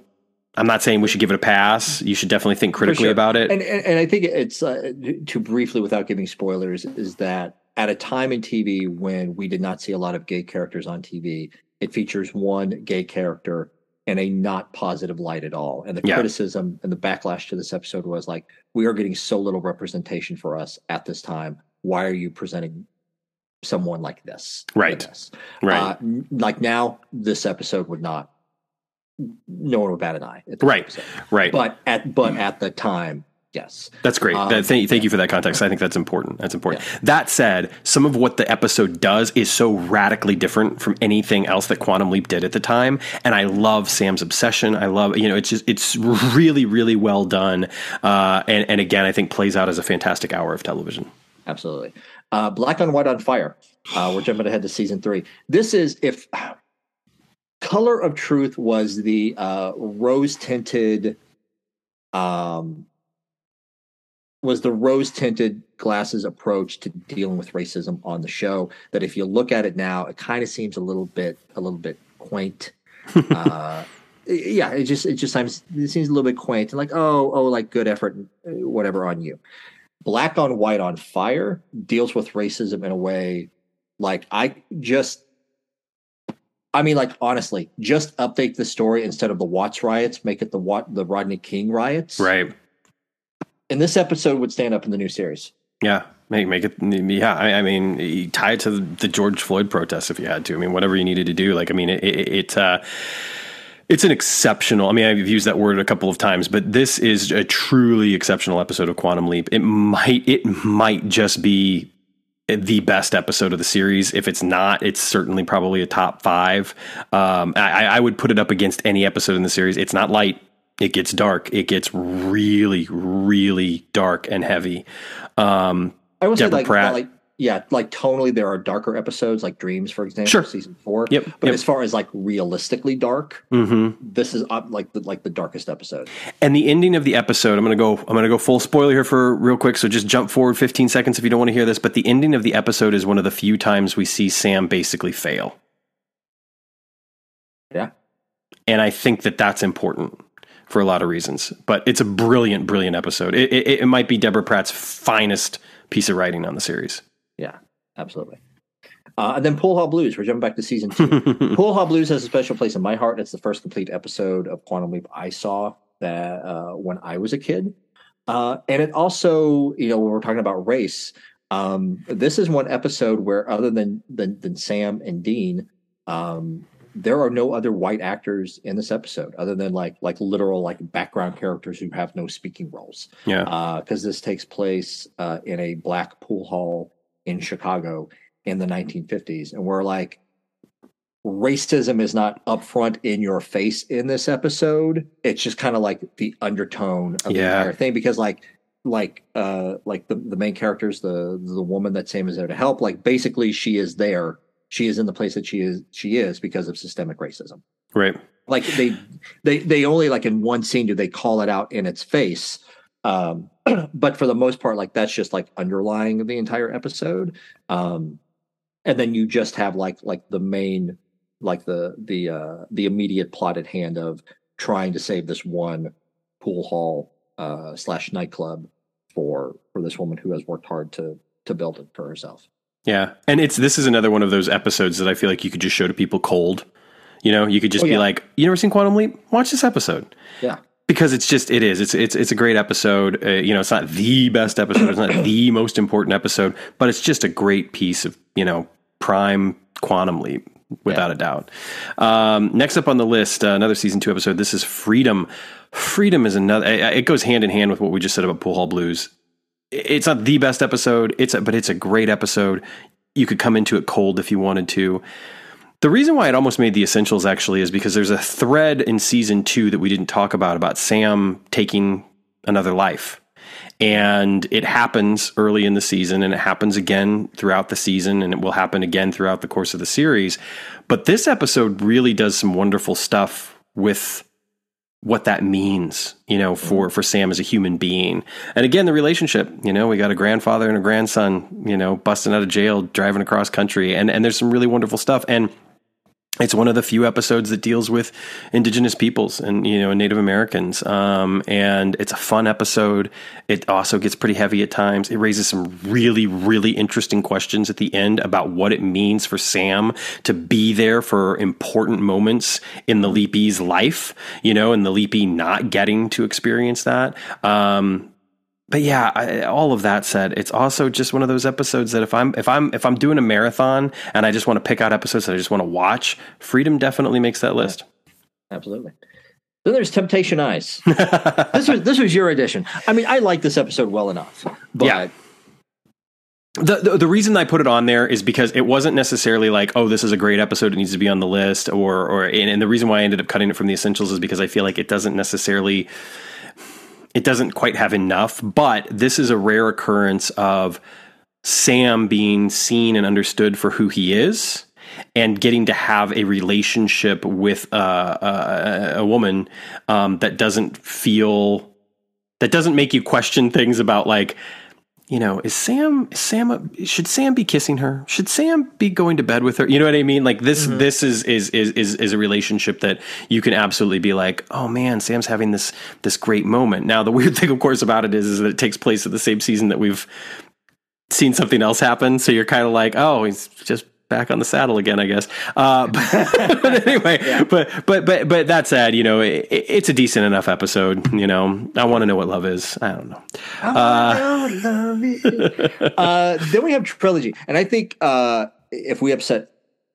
I'm not saying we should give it a pass. You should definitely think critically
sure.
about it.
And, and and I think it's uh, to briefly, without giving spoilers, is that at a time in TV when we did not see a lot of gay characters on TV, it features one gay character in a not positive light at all. And the
Yeah.
criticism and the backlash to this episode was like, we are getting so little representation for us at this time. Why are you presenting someone like this?
Right.
this?
right.
Uh, like now, this episode would not. No one would bat an eye. At
Right.
episode.
right.
But at but at the time, yes.
That's great.
Um,
That- thank, thank you for that context. I think that's important. That's important. That said, some of what the episode does is so radically different from anything else that Quantum Leap did at the time. And I love Sam's obsession. I love, you know, it's just, it's really, really well done. Uh, and, and again, I think plays out as a fantastic hour of television.
Absolutely. Uh, Black on White on Fire. Uh, we're jumping ahead to season three. This is if Color of Truth was the uh, rose tinted, um, was the rose tinted glasses approach to dealing with racism on the show. That if you look at it now, it kind of seems a little bit, a little bit quaint. uh, yeah, it just, it just seems, it seems a little bit quaint and like, oh, oh, like good effort, whatever on you. Black on White on Fire deals with racism in a way like I just I mean like honestly, just update the story instead of the Watts riots, make it the Wat the Rodney King riots.
Right.
And this episode would stand up in the new series.
Yeah. Make, make it, yeah. I, I mean, tie it to the, the George Floyd protests if you had to. I mean, whatever you needed to do. Like, I mean, it, it, it uh, it's an exceptional. I mean, I've used that word a couple of times, but this is a truly exceptional episode of Quantum Leap. It might, it might just be the best episode of the series. If it's not, it's certainly probably a top five. Um, I, I would put it up against any episode in the series. It's not light. It gets dark. It gets really, really dark and heavy. Um,
I would say like,
Pratt.
like yeah, like tonally there are darker episodes like Dreams, for example,
Sure.
season four.
Yep,
But
yep.
as far as like realistically dark,
mhm.
this is up like the like the darkest episode.
And the ending of the episode, I'm going to go I'm to go full spoiler here for real quick, so just jump forward 15 seconds if you don't want to hear this, but the ending of the episode is one of the few times we see Sam basically fail.
Yeah.
And I think that that's important for a lot of reasons, but it's a brilliant brilliant episode. It it, it might be Deborah Pratt's finest piece of writing on the series.
Yeah, absolutely. Uh, and then Pool Hall Blues. We're jumping back to season two. Pool Hall Blues has a special place in my heart. It's the first complete episode of Quantum Leap I saw that uh, when I was a kid, uh, and it also, you know, when we're talking about race, um, this is one episode where, other than than, than Sam and Dean, um, there are no other white actors in this episode, other than like like literal like background characters who have no speaking roles
yeah.
because this takes place uh, in a black pool hall in Chicago in the 1950s, and we're like, racism is not upfront in your face in this episode. It's just kind of like the undertone of the entire thing because like like uh like the the main characters the the woman that Sam is there to help like basically she is there she is in the place that she is she is because of systemic racism
Right.
like they they they only like in one scene do they call it out in its face um but for the most part like that's just like underlying the entire episode um and then you just have like like the main like the the uh the immediate plot at hand of trying to save this one pool hall uh slash nightclub for for this woman who has worked hard to to build it for herself.
Yeah and it's this is another one of those episodes that i feel like you could just show to people cold. You know you could just oh, be like you never seen quantum leap? Watch this episode.
Yeah
because it's just it is. It's it's it's a great episode. Uh, you know it's not the best episode it's not the most important episode but it's just a great piece of you know prime quantum leap without yeah. a doubt. Um, next up on the list uh, another season two episode. This is freedom. Freedom is another it goes hand in hand with what we just said about pool hall blues. It's not the best episode it's a, but it's a great episode. You could come into it cold if you wanted to the reason why it almost made the essentials actually is because there's a thread in season two that we didn't talk about about Sam taking another life. And it happens early in the season and it happens again throughout the season and it will happen again throughout the course of the series. But this episode really does some wonderful stuff with what that means, you know, for, for Sam as a human being. And again, the relationship, you know, we got a grandfather and a grandson, you know, busting out of jail, driving across country. And, and there's some really wonderful stuff. And it's one of the few episodes that deals with indigenous peoples and you know Native Americans, um, and it's a fun episode. It also gets pretty heavy at times. It raises some really, really interesting questions at the end about what it means for Sam to be there for important moments in the Leapee's life. You know, and the Leapy not getting to experience that. Um, but yeah, I, all of that said, it's also just one of those episodes that if I'm if I'm if I'm doing a marathon and I just want to pick out episodes that I just want to watch, Freedom definitely makes that list.
Absolutely. Then there's Temptation Eyes. this was this was your edition. I mean, I like this episode well enough, but yeah.
The, the, the reason I put it on there is because it wasn't necessarily like, oh, this is a great episode; it needs to be on the list, or or and, and the reason why I ended up cutting it from the essentials is because I feel like it doesn't necessarily it doesn't quite have enough, but this is a rare occurrence of Sam being seen and understood for who he is and getting to have a relationship with uh, a, a, woman um, that doesn't feel that doesn't make you question things about like you know, is Sam is Sam should Sam be kissing her? Should Sam be going to bed with her? You know what I mean? Like this mm-hmm. this is, is is is is a relationship that you can absolutely be like, "Oh man, Sam's having this this great moment." Now, the weird thing of course about it is is that it takes place at the same season that we've seen something else happen, so you're kind of like, "Oh, he's just back on the saddle again, I guess. Uh, but, but, anyway, yeah. but but but but that said, you know, it, it's a decent enough episode. You know, I want to know what love is. I don't know. Uh,
love uh, then we have trilogy, and I think uh, if we upset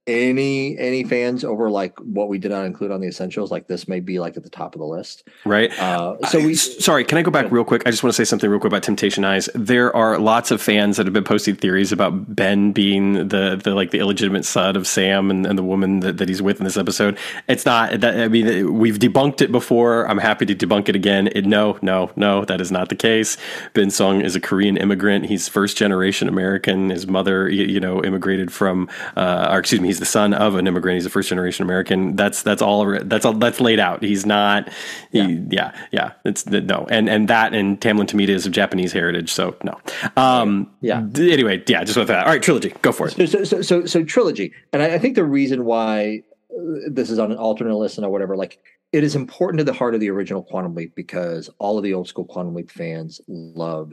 any any fans over like what we did not include on the essentials like this may be like at the top of the list.
Right. Uh, so we sorry can i go back real quick? I just want to say something real quick about temptation eyes. There are lots of fans that have been posting theories about ben being the the like the illegitimate son of sam and, and the woman that, that he's with in this episode. It's not that i mean we've debunked it before. I'm happy to debunk it again. It, no no no that is not the case. Ben song is a korean immigrant. He's first generation american. His mother you, you know immigrated from uh, or excuse me he's the son of an immigrant. He's a first generation American. That's that's all. That's all. That's laid out. He's not. He, yeah. yeah, yeah. It's no, and and that and Tamlyn Tomita is of Japanese heritage. So no. Um, yeah. Anyway, yeah. Just with that. All right, trilogy. Go for it.
So so so, so, so trilogy, and I, I think the reason why uh, this is on an alternate list or whatever, like it is important to the heart of the original Quantum Leap because all of the old school Quantum Leap fans love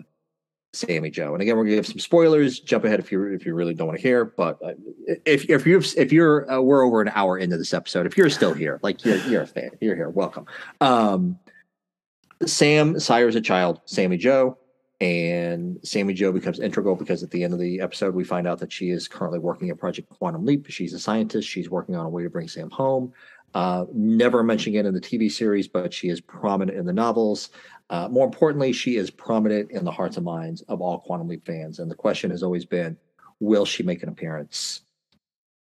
Sammy Joe. And again, we're gonna give some spoilers. Jump ahead if you if you really don't want to hear. But uh, if if you if you're uh, we're over an hour into this episode. If you're still here, like you're you're a fan, you're here. Welcome. Um, Sam sires a child, Sammy Joe, and Sammy Joe becomes integral because at the end of the episode we find out that she is currently working at Project Quantum Leap. She's a scientist. She's working on a way to bring Sam home. Uh, never mentioning it in the TV series, but she is prominent in the novels. Uh, more importantly, she is prominent in the hearts and minds of all Quantum Leap fans. And the question has always been will she make an appearance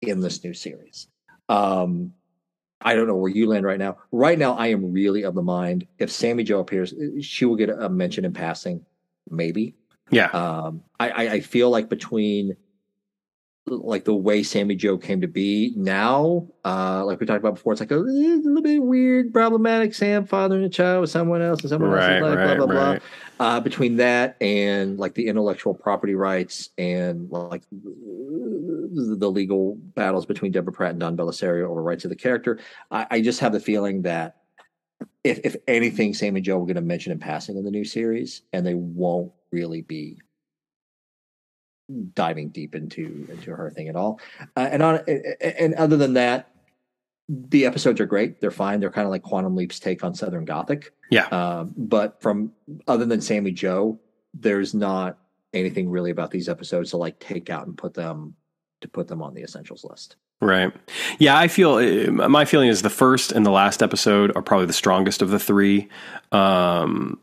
in this new series? Um, I don't know where you land right now. Right now, I am really of the mind if Sammy Joe appears, she will get a mention in passing, maybe.
Yeah.
Um, I, I feel like between like the way Sammy Joe came to be now, uh, like we talked about before, it's like a, a little bit weird, problematic. Sam fathering a child with someone else and someone right, else's life, right, blah blah right. blah. Uh, between that and like the intellectual property rights and like the legal battles between Deborah Pratt and Don Bellisario over rights of the character. I, I just have the feeling that if if anything, Sammy Joe were going to mention in passing in the new series, and they won't really be diving deep into into her thing at all. Uh, and on and other than that, the episodes are great. They're fine. They're kind of like Quantum Leap's take on Southern Gothic.
Yeah.
Um, but from other than Sammy Joe, there's not anything really about these episodes to like take out and put them to put them on the essentials list.
Right. Yeah, I feel uh, my feeling is the first and the last episode are probably the strongest of the three. Um,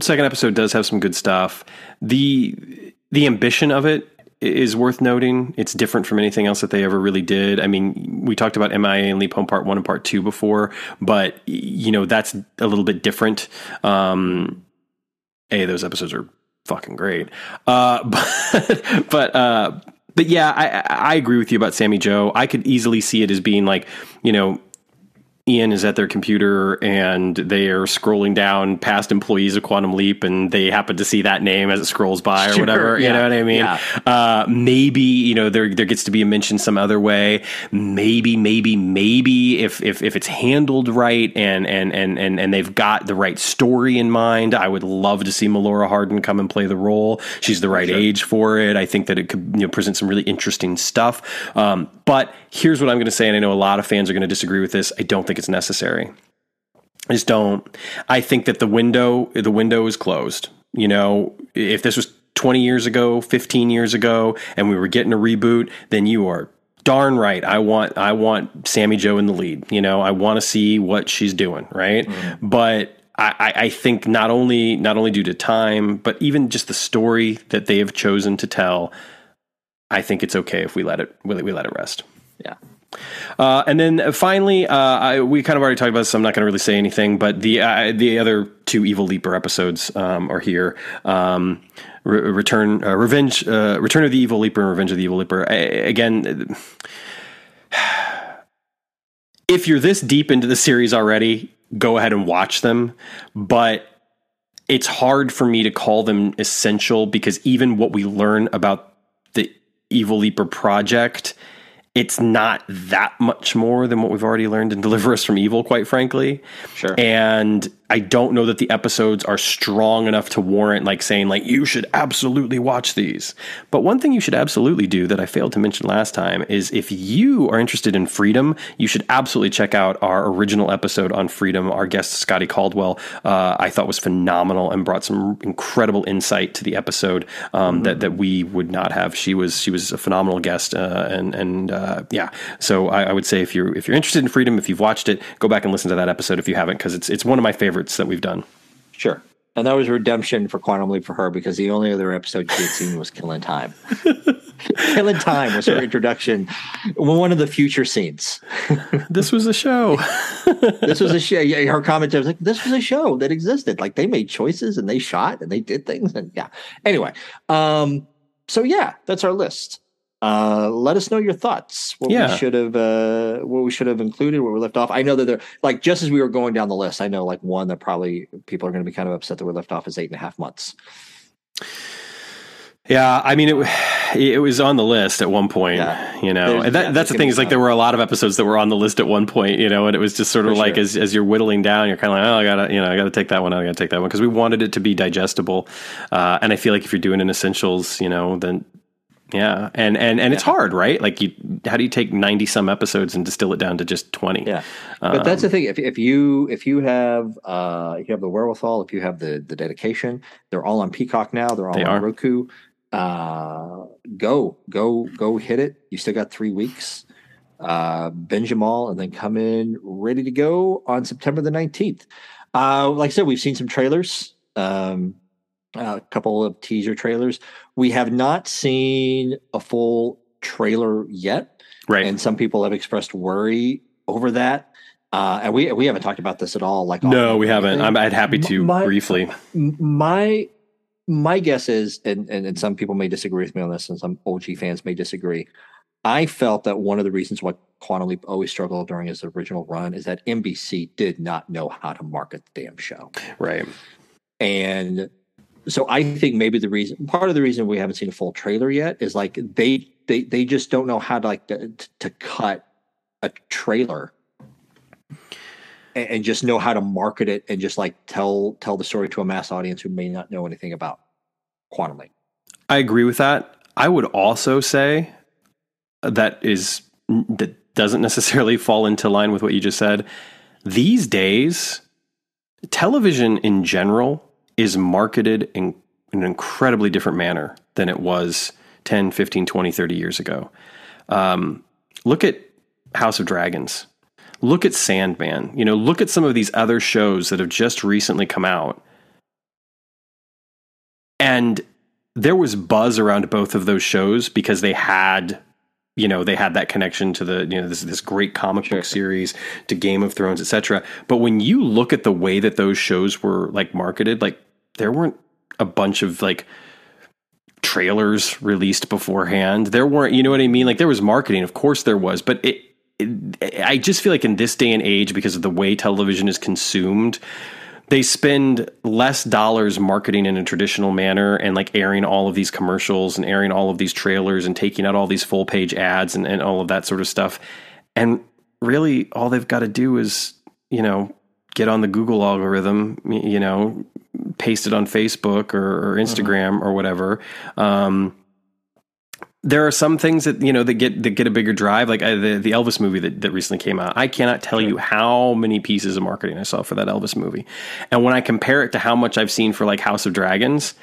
second episode does have some good stuff. The the ambition of it is worth noting. It's different from anything else that they ever really did. I mean, we talked about MIA and Leap Home Part One and Part Two before, but you know that's a little bit different. Um, a those episodes are fucking great, uh, but but uh, but yeah, I I agree with you about Sammy Joe. I could easily see it as being like you know Ian is at their computer and they are scrolling down past employees of Quantum Leap and they happen to see that name as it scrolls by or sure, whatever. Yeah, you know what I mean? Yeah. Uh, maybe, you know, there, there gets to be a mention some other way. Maybe, maybe, maybe if, if, if it's handled right and, and, and, and, and they've got the right story in mind, I would love to see Melora Hardin come and play the role. She's the right sure. age for it. I think that it could, you know, present some really interesting stuff. Um, but here's what I'm going to say. And I know a lot of fans are going to disagree with this. I don't think it's necessary. I just don't. I think that the window the window is closed. You know, if this was 20 years ago, 15 years ago, and we were getting a reboot, then you are darn right. I want I want Sammy Joe in the lead. You know, I want to see what she's doing, right? Mm-hmm. But I, I, think not only not only due to time, but even just the story that they have chosen to tell, I think it's okay if we let it we let it rest.
Yeah.
Uh, and then finally, uh, I, we kind of already talked about this. So I'm not going to really say anything, but the uh, the other two Evil Leaper episodes um, are here. Um, Re- Return, uh, Revenge, uh, Return of the Evil Leaper, and Revenge of the Evil Leaper. I, again, if you're this deep into the series already, go ahead and watch them. But it's hard for me to call them essential because even what we learn about Evil Leaper project it's not that much more than what we've already learned in Deliver Us from Evil, quite frankly.
Sure.
And I don't know that the episodes are strong enough to warrant like saying like you should absolutely watch these. But one thing you should absolutely do that I failed to mention last time is if you are interested in freedom, you should absolutely check out our original episode on freedom. Our guest Scotty Caldwell, uh, I thought was phenomenal and brought some incredible insight to the episode um, mm-hmm. that that we would not have. She was she was a phenomenal guest uh, and and uh, yeah. So I, I would say if you're if you're interested in freedom, if you've watched it, go back and listen to that episode if you haven't because it's it's one of my favorites favorites that we've done.
Sure. And that was redemption for Quantum Leap for her because the only other episode she had seen was Killing Time. Killing Time was her introduction, one of the future scenes.
this was a show.
this was a show. Yeah, her comment was like, "This was a show that existed. Like they made choices and they shot and they did things and yeah." Anyway, um, so yeah, that's our list uh, let us know your thoughts. What yeah. we should have, uh, what we should have included, where we left off. I know that they're like just as we were going down the list. I know like one that probably people are going to be kind of upset that we left off is eight and a half months.
Yeah, I mean it. It was on the list at one point, yeah. you know. and that, yeah, that's the thing is like there were a lot of episodes that were on the list at one point, you know, and it was just sort of For like sure. as as you're whittling down, you're kind of like, oh, I gotta, you know, I gotta take that one, I gotta take that one because we wanted it to be digestible. Uh, and I feel like if you're doing an essentials, you know, then yeah, and and and yeah. it's hard, right? Like, you, how do you take ninety some episodes and distill it down to just twenty?
Yeah, um, but that's the thing. If if you if you have uh if you have the wherewithal, if you have the the dedication, they're all on Peacock now. They're all they on are. Roku. Uh, go go go hit it. You still got three weeks. Uh, binge them all, and then come in ready to go on September the nineteenth. Uh, like I said, we've seen some trailers. Um, a couple of teaser trailers. We have not seen a full trailer yet,
right?
And some people have expressed worry over that. Uh, and we we haven't talked about this at all. Like,
no, we haven't. I'm I'd happy to my, briefly.
My my guess is, and, and and some people may disagree with me on this, and some OG fans may disagree. I felt that one of the reasons why Quantum Leap always struggled during his original run is that NBC did not know how to market the damn show.
Right.
And so I think maybe the reason, part of the reason we haven't seen a full trailer yet is like they they they just don't know how to like to, to cut a trailer and, and just know how to market it and just like tell tell the story to a mass audience who may not know anything about quantum leap.
I agree with that. I would also say that is that doesn't necessarily fall into line with what you just said. These days, television in general is marketed in, an incredibly different manner than it was 10, 15, 20, 30 years ago. Um, look at House of Dragons. Look at Sandman. You know, look at some of these other shows that have just recently come out. And there was buzz around both of those shows because they had you know they had that connection to the you know this this great comic sure. book series to Game of Thrones etc but when you look at the way that those shows were like marketed like there weren't a bunch of like trailers released beforehand. There weren't you know what I mean? Like there was marketing of course there was but it, it I just feel like in this day and age because of the way television is consumed they spend less dollars marketing in a traditional manner and like airing all of these commercials and airing all of these trailers and taking out all these full page ads and, and all of that sort of stuff. And really all they've got to do is, you know, get on the Google algorithm, you know, paste it on Facebook or, or. Instagram uh-huh. or whatever. Um, there are some things that you know that get that get a bigger drive, like uh, the the Elvis movie that, that recently came out. I cannot tell you how many pieces of marketing I saw for that Elvis movie, and when I compare it to how much I've seen for like House of Dragons,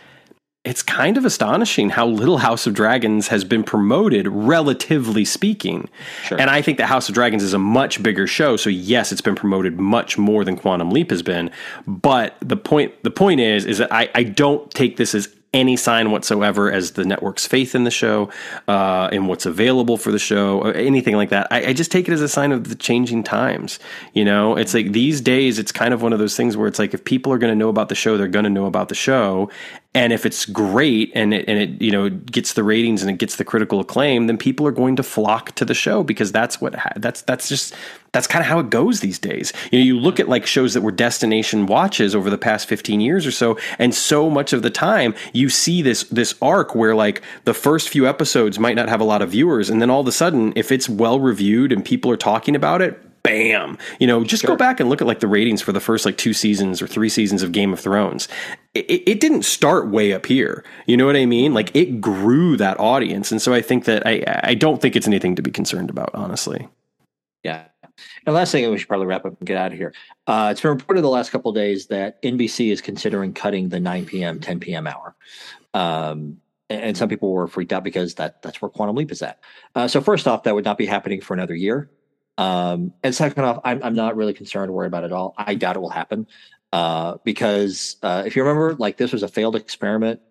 it's kind of astonishing how little House of Dragons has been promoted, relatively speaking. Sure. And I think that House of Dragons is a much bigger show, so yes, it's been promoted much more than Quantum Leap has been. But the point the point is is that I, I don't take this as any sign whatsoever as the network's faith in the show uh, and what's available for the show, or anything like that. I, I, just take it as a sign of the changing times. You know, it's like these days, it's kind of one of those things where it's like if people are going to know about the show, they're going to know about the show, and if it's great and it and it you know gets the ratings and it gets the critical acclaim, then people are going to flock to the show because that's what that's that's just that's kind of how it goes these days. You know, you look at like shows that were destination watches over the past 15 years or so, and so much of the time you see this this arc where like the first few episodes might not have a lot of viewers, and then all of a sudden, if it's well reviewed and people are talking about it, bam. You know, just sure. go back and look at like the ratings for the first like two seasons or three seasons of Game of Thrones. It, it, didn't start way up here. You know what I mean? Like it grew that audience, and so I think that I I don't think it's anything to be concerned about, honestly.
Yeah. And last thing, we should probably wrap up and get out of here. Uh, it's been reported the last couple days that NBC is considering cutting the 9 p.m., 10 p.m. hour. Um, and some people were freaked out because that that's where Quantum Leap is at. Uh, so first off, that would not be happening for another year. Um, and second off, I'm, I'm not really concerned or worried about it at all. I doubt it will happen uh, because uh, if you remember, like this was a failed experiment,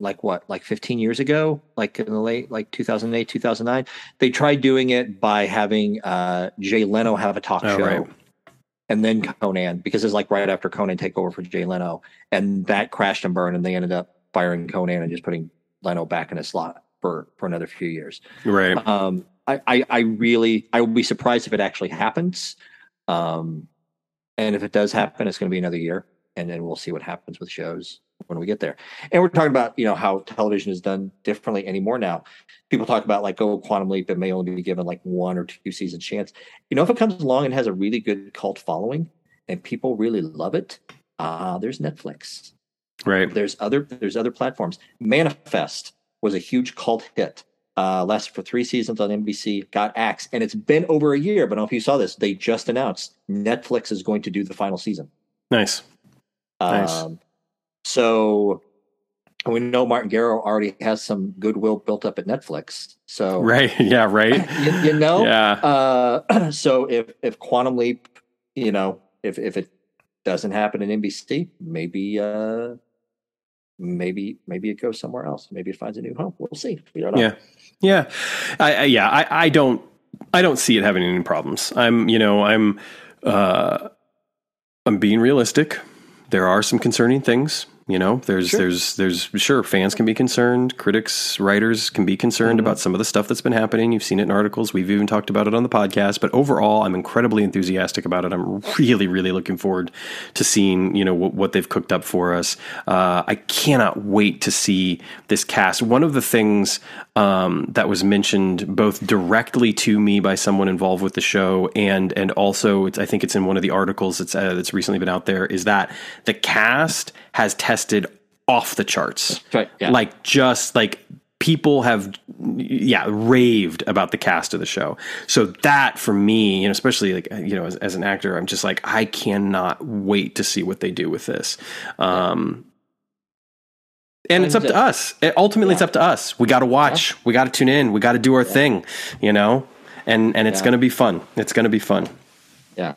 like what, like 15 years ago, like in the late, like 2008, 2009. They tried doing it by having uh, Jay Leno have a talk oh, show. Right. And then Conan, because it's like right after Conan take over for Jay Leno, and that crashed and burned, and they ended up firing Conan and just putting Leno back in a slot for for another few years.
Right.
Um, I, I, I really I would be surprised if it actually happens. Um, and if it does happen, it's going to be another year, and then we'll see what happens with shows when we get there. And we're talking about you know how television is done differently anymore now. People talk about like oh Quantum Leap, it may only be given like one or two season chance. You know if it comes along and has a really good cult following and people really love it, uh, there's Netflix.
Right.
There's other there's other platforms. Manifest was a huge cult hit uh, lasted for three seasons on NBC, got axed, and it's been over a year. But I don't know if you saw this, they just announced Netflix is going to do the final season.
Nice.
nice. Um, so we know Martin Gero already has some goodwill built up at Netflix. So
right, yeah, right.
you, you know,
yeah.
Uh, so if if Quantum Leap, you know, if if it doesn't happen in NBC, maybe uh, maybe maybe it goes somewhere else. Maybe it finds a new home. We'll see. We don't know.
Yeah, yeah, I, I yeah. I, I don't I don't see it having any problems. I'm you know I'm uh, I'm being realistic. There are some concerning things You know, there's sure. there's there's sure fans can be concerned, critics, writers can be concerned mm-hmm. about some of the stuff that's been happening. You've seen it in articles. We've even talked about it on the podcast. But overall, I'm incredibly enthusiastic about it. I'm really really looking forward to seeing you know what, what they've cooked up for us. Uh, I cannot wait to see this cast. One of the things um, that was mentioned both directly to me by someone involved with the show and and also I think it's in one of the articles that's uh, that's recently been out there is that the cast has tested off the charts.
Right, yeah.
Like just like people have yeah raved about the cast of the show. So that for me you know especially like you know as, as an actor i'm just like i cannot wait to see what they do with this. Um and it's up to us. Ultimately yeah. it's up to us. We got to watch. Yeah. we got to tune in. We got to do our yeah. thing you know? And and it's going to be fun. It's going to be fun.
Yeah.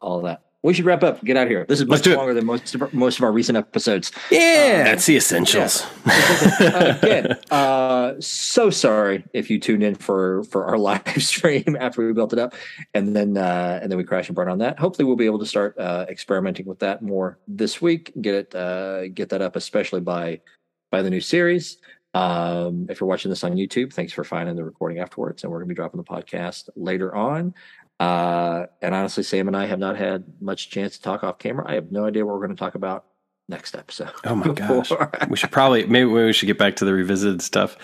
All of that we should wrap up. Get out of here. This is much longer than most of, our, most of our recent episodes.
Yeah, um, that's the essentials.
Yeah. again, uh, so sorry if you tuned in for for our live stream after we built it up, and then uh, and then we crash and burn on that. Hopefully, we'll be able to start uh, experimenting with that more this week. Get it uh, get that up, especially by by the new series. Um, if you're watching this on YouTube, thanks for finding the recording afterwards, and we're going to be dropping the podcast later on. Uh, and honestly, Sam and I have not had much chance to talk off camera. I have no idea what we're going to talk about next episode.
Oh my gosh. we should probably, maybe we should get back to the revisited stuff.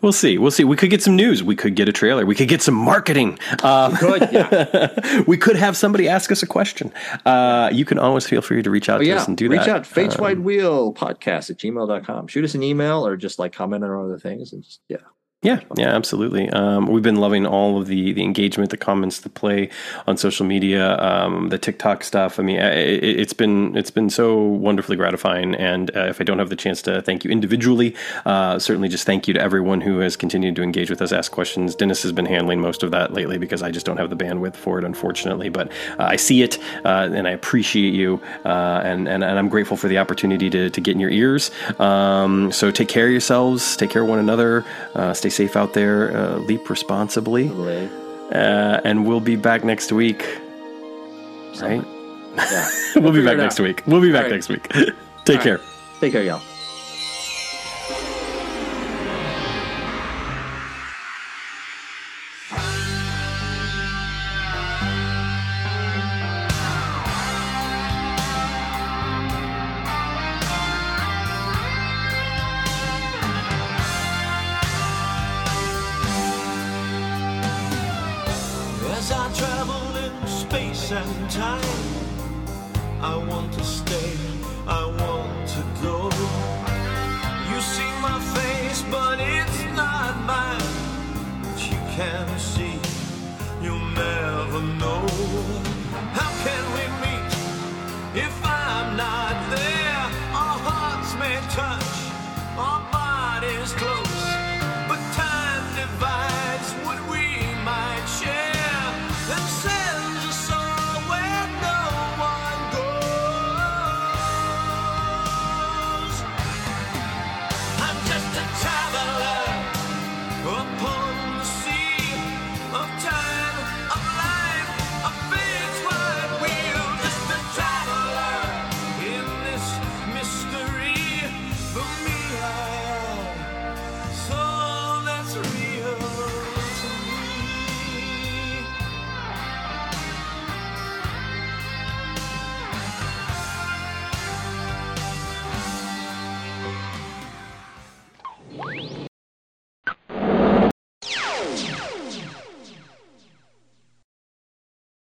We'll see. We'll see. We could get some news. We could get a trailer. We could get some marketing. Um, we could, yeah. we could have somebody ask us a question. Uh, you can always feel free to reach out oh, to yeah. us and do
reach
that.
Reach out. Fates um, Wide Wheel podcast at gmail.com. Shoot us an email or just like comment on other things and just, yeah.
Yeah, yeah, absolutely. Um, we've been loving all of the the engagement, the comments, the play on social media, um, the TikTok stuff. I mean, it, has been it's been so wonderfully gratifying. And uh, if I don't have the chance to thank you individually, uh, certainly just thank you to everyone who has continued to engage with us, ask questions. Dennis has been handling most of that lately because I just don't have the bandwidth for it, unfortunately. But uh, I see it uh, and I appreciate you, uh, and, and and I'm grateful for the opportunity to to get in your ears. Um, so take care of yourselves, take care of one another, uh, stay stay safe out there. Uh, leap responsibly. Uh, and we'll be back next week. Right? Yeah. we'll, we'll be back next week. We'll be back right. next week. Take All care.
Right. Take care, y'all.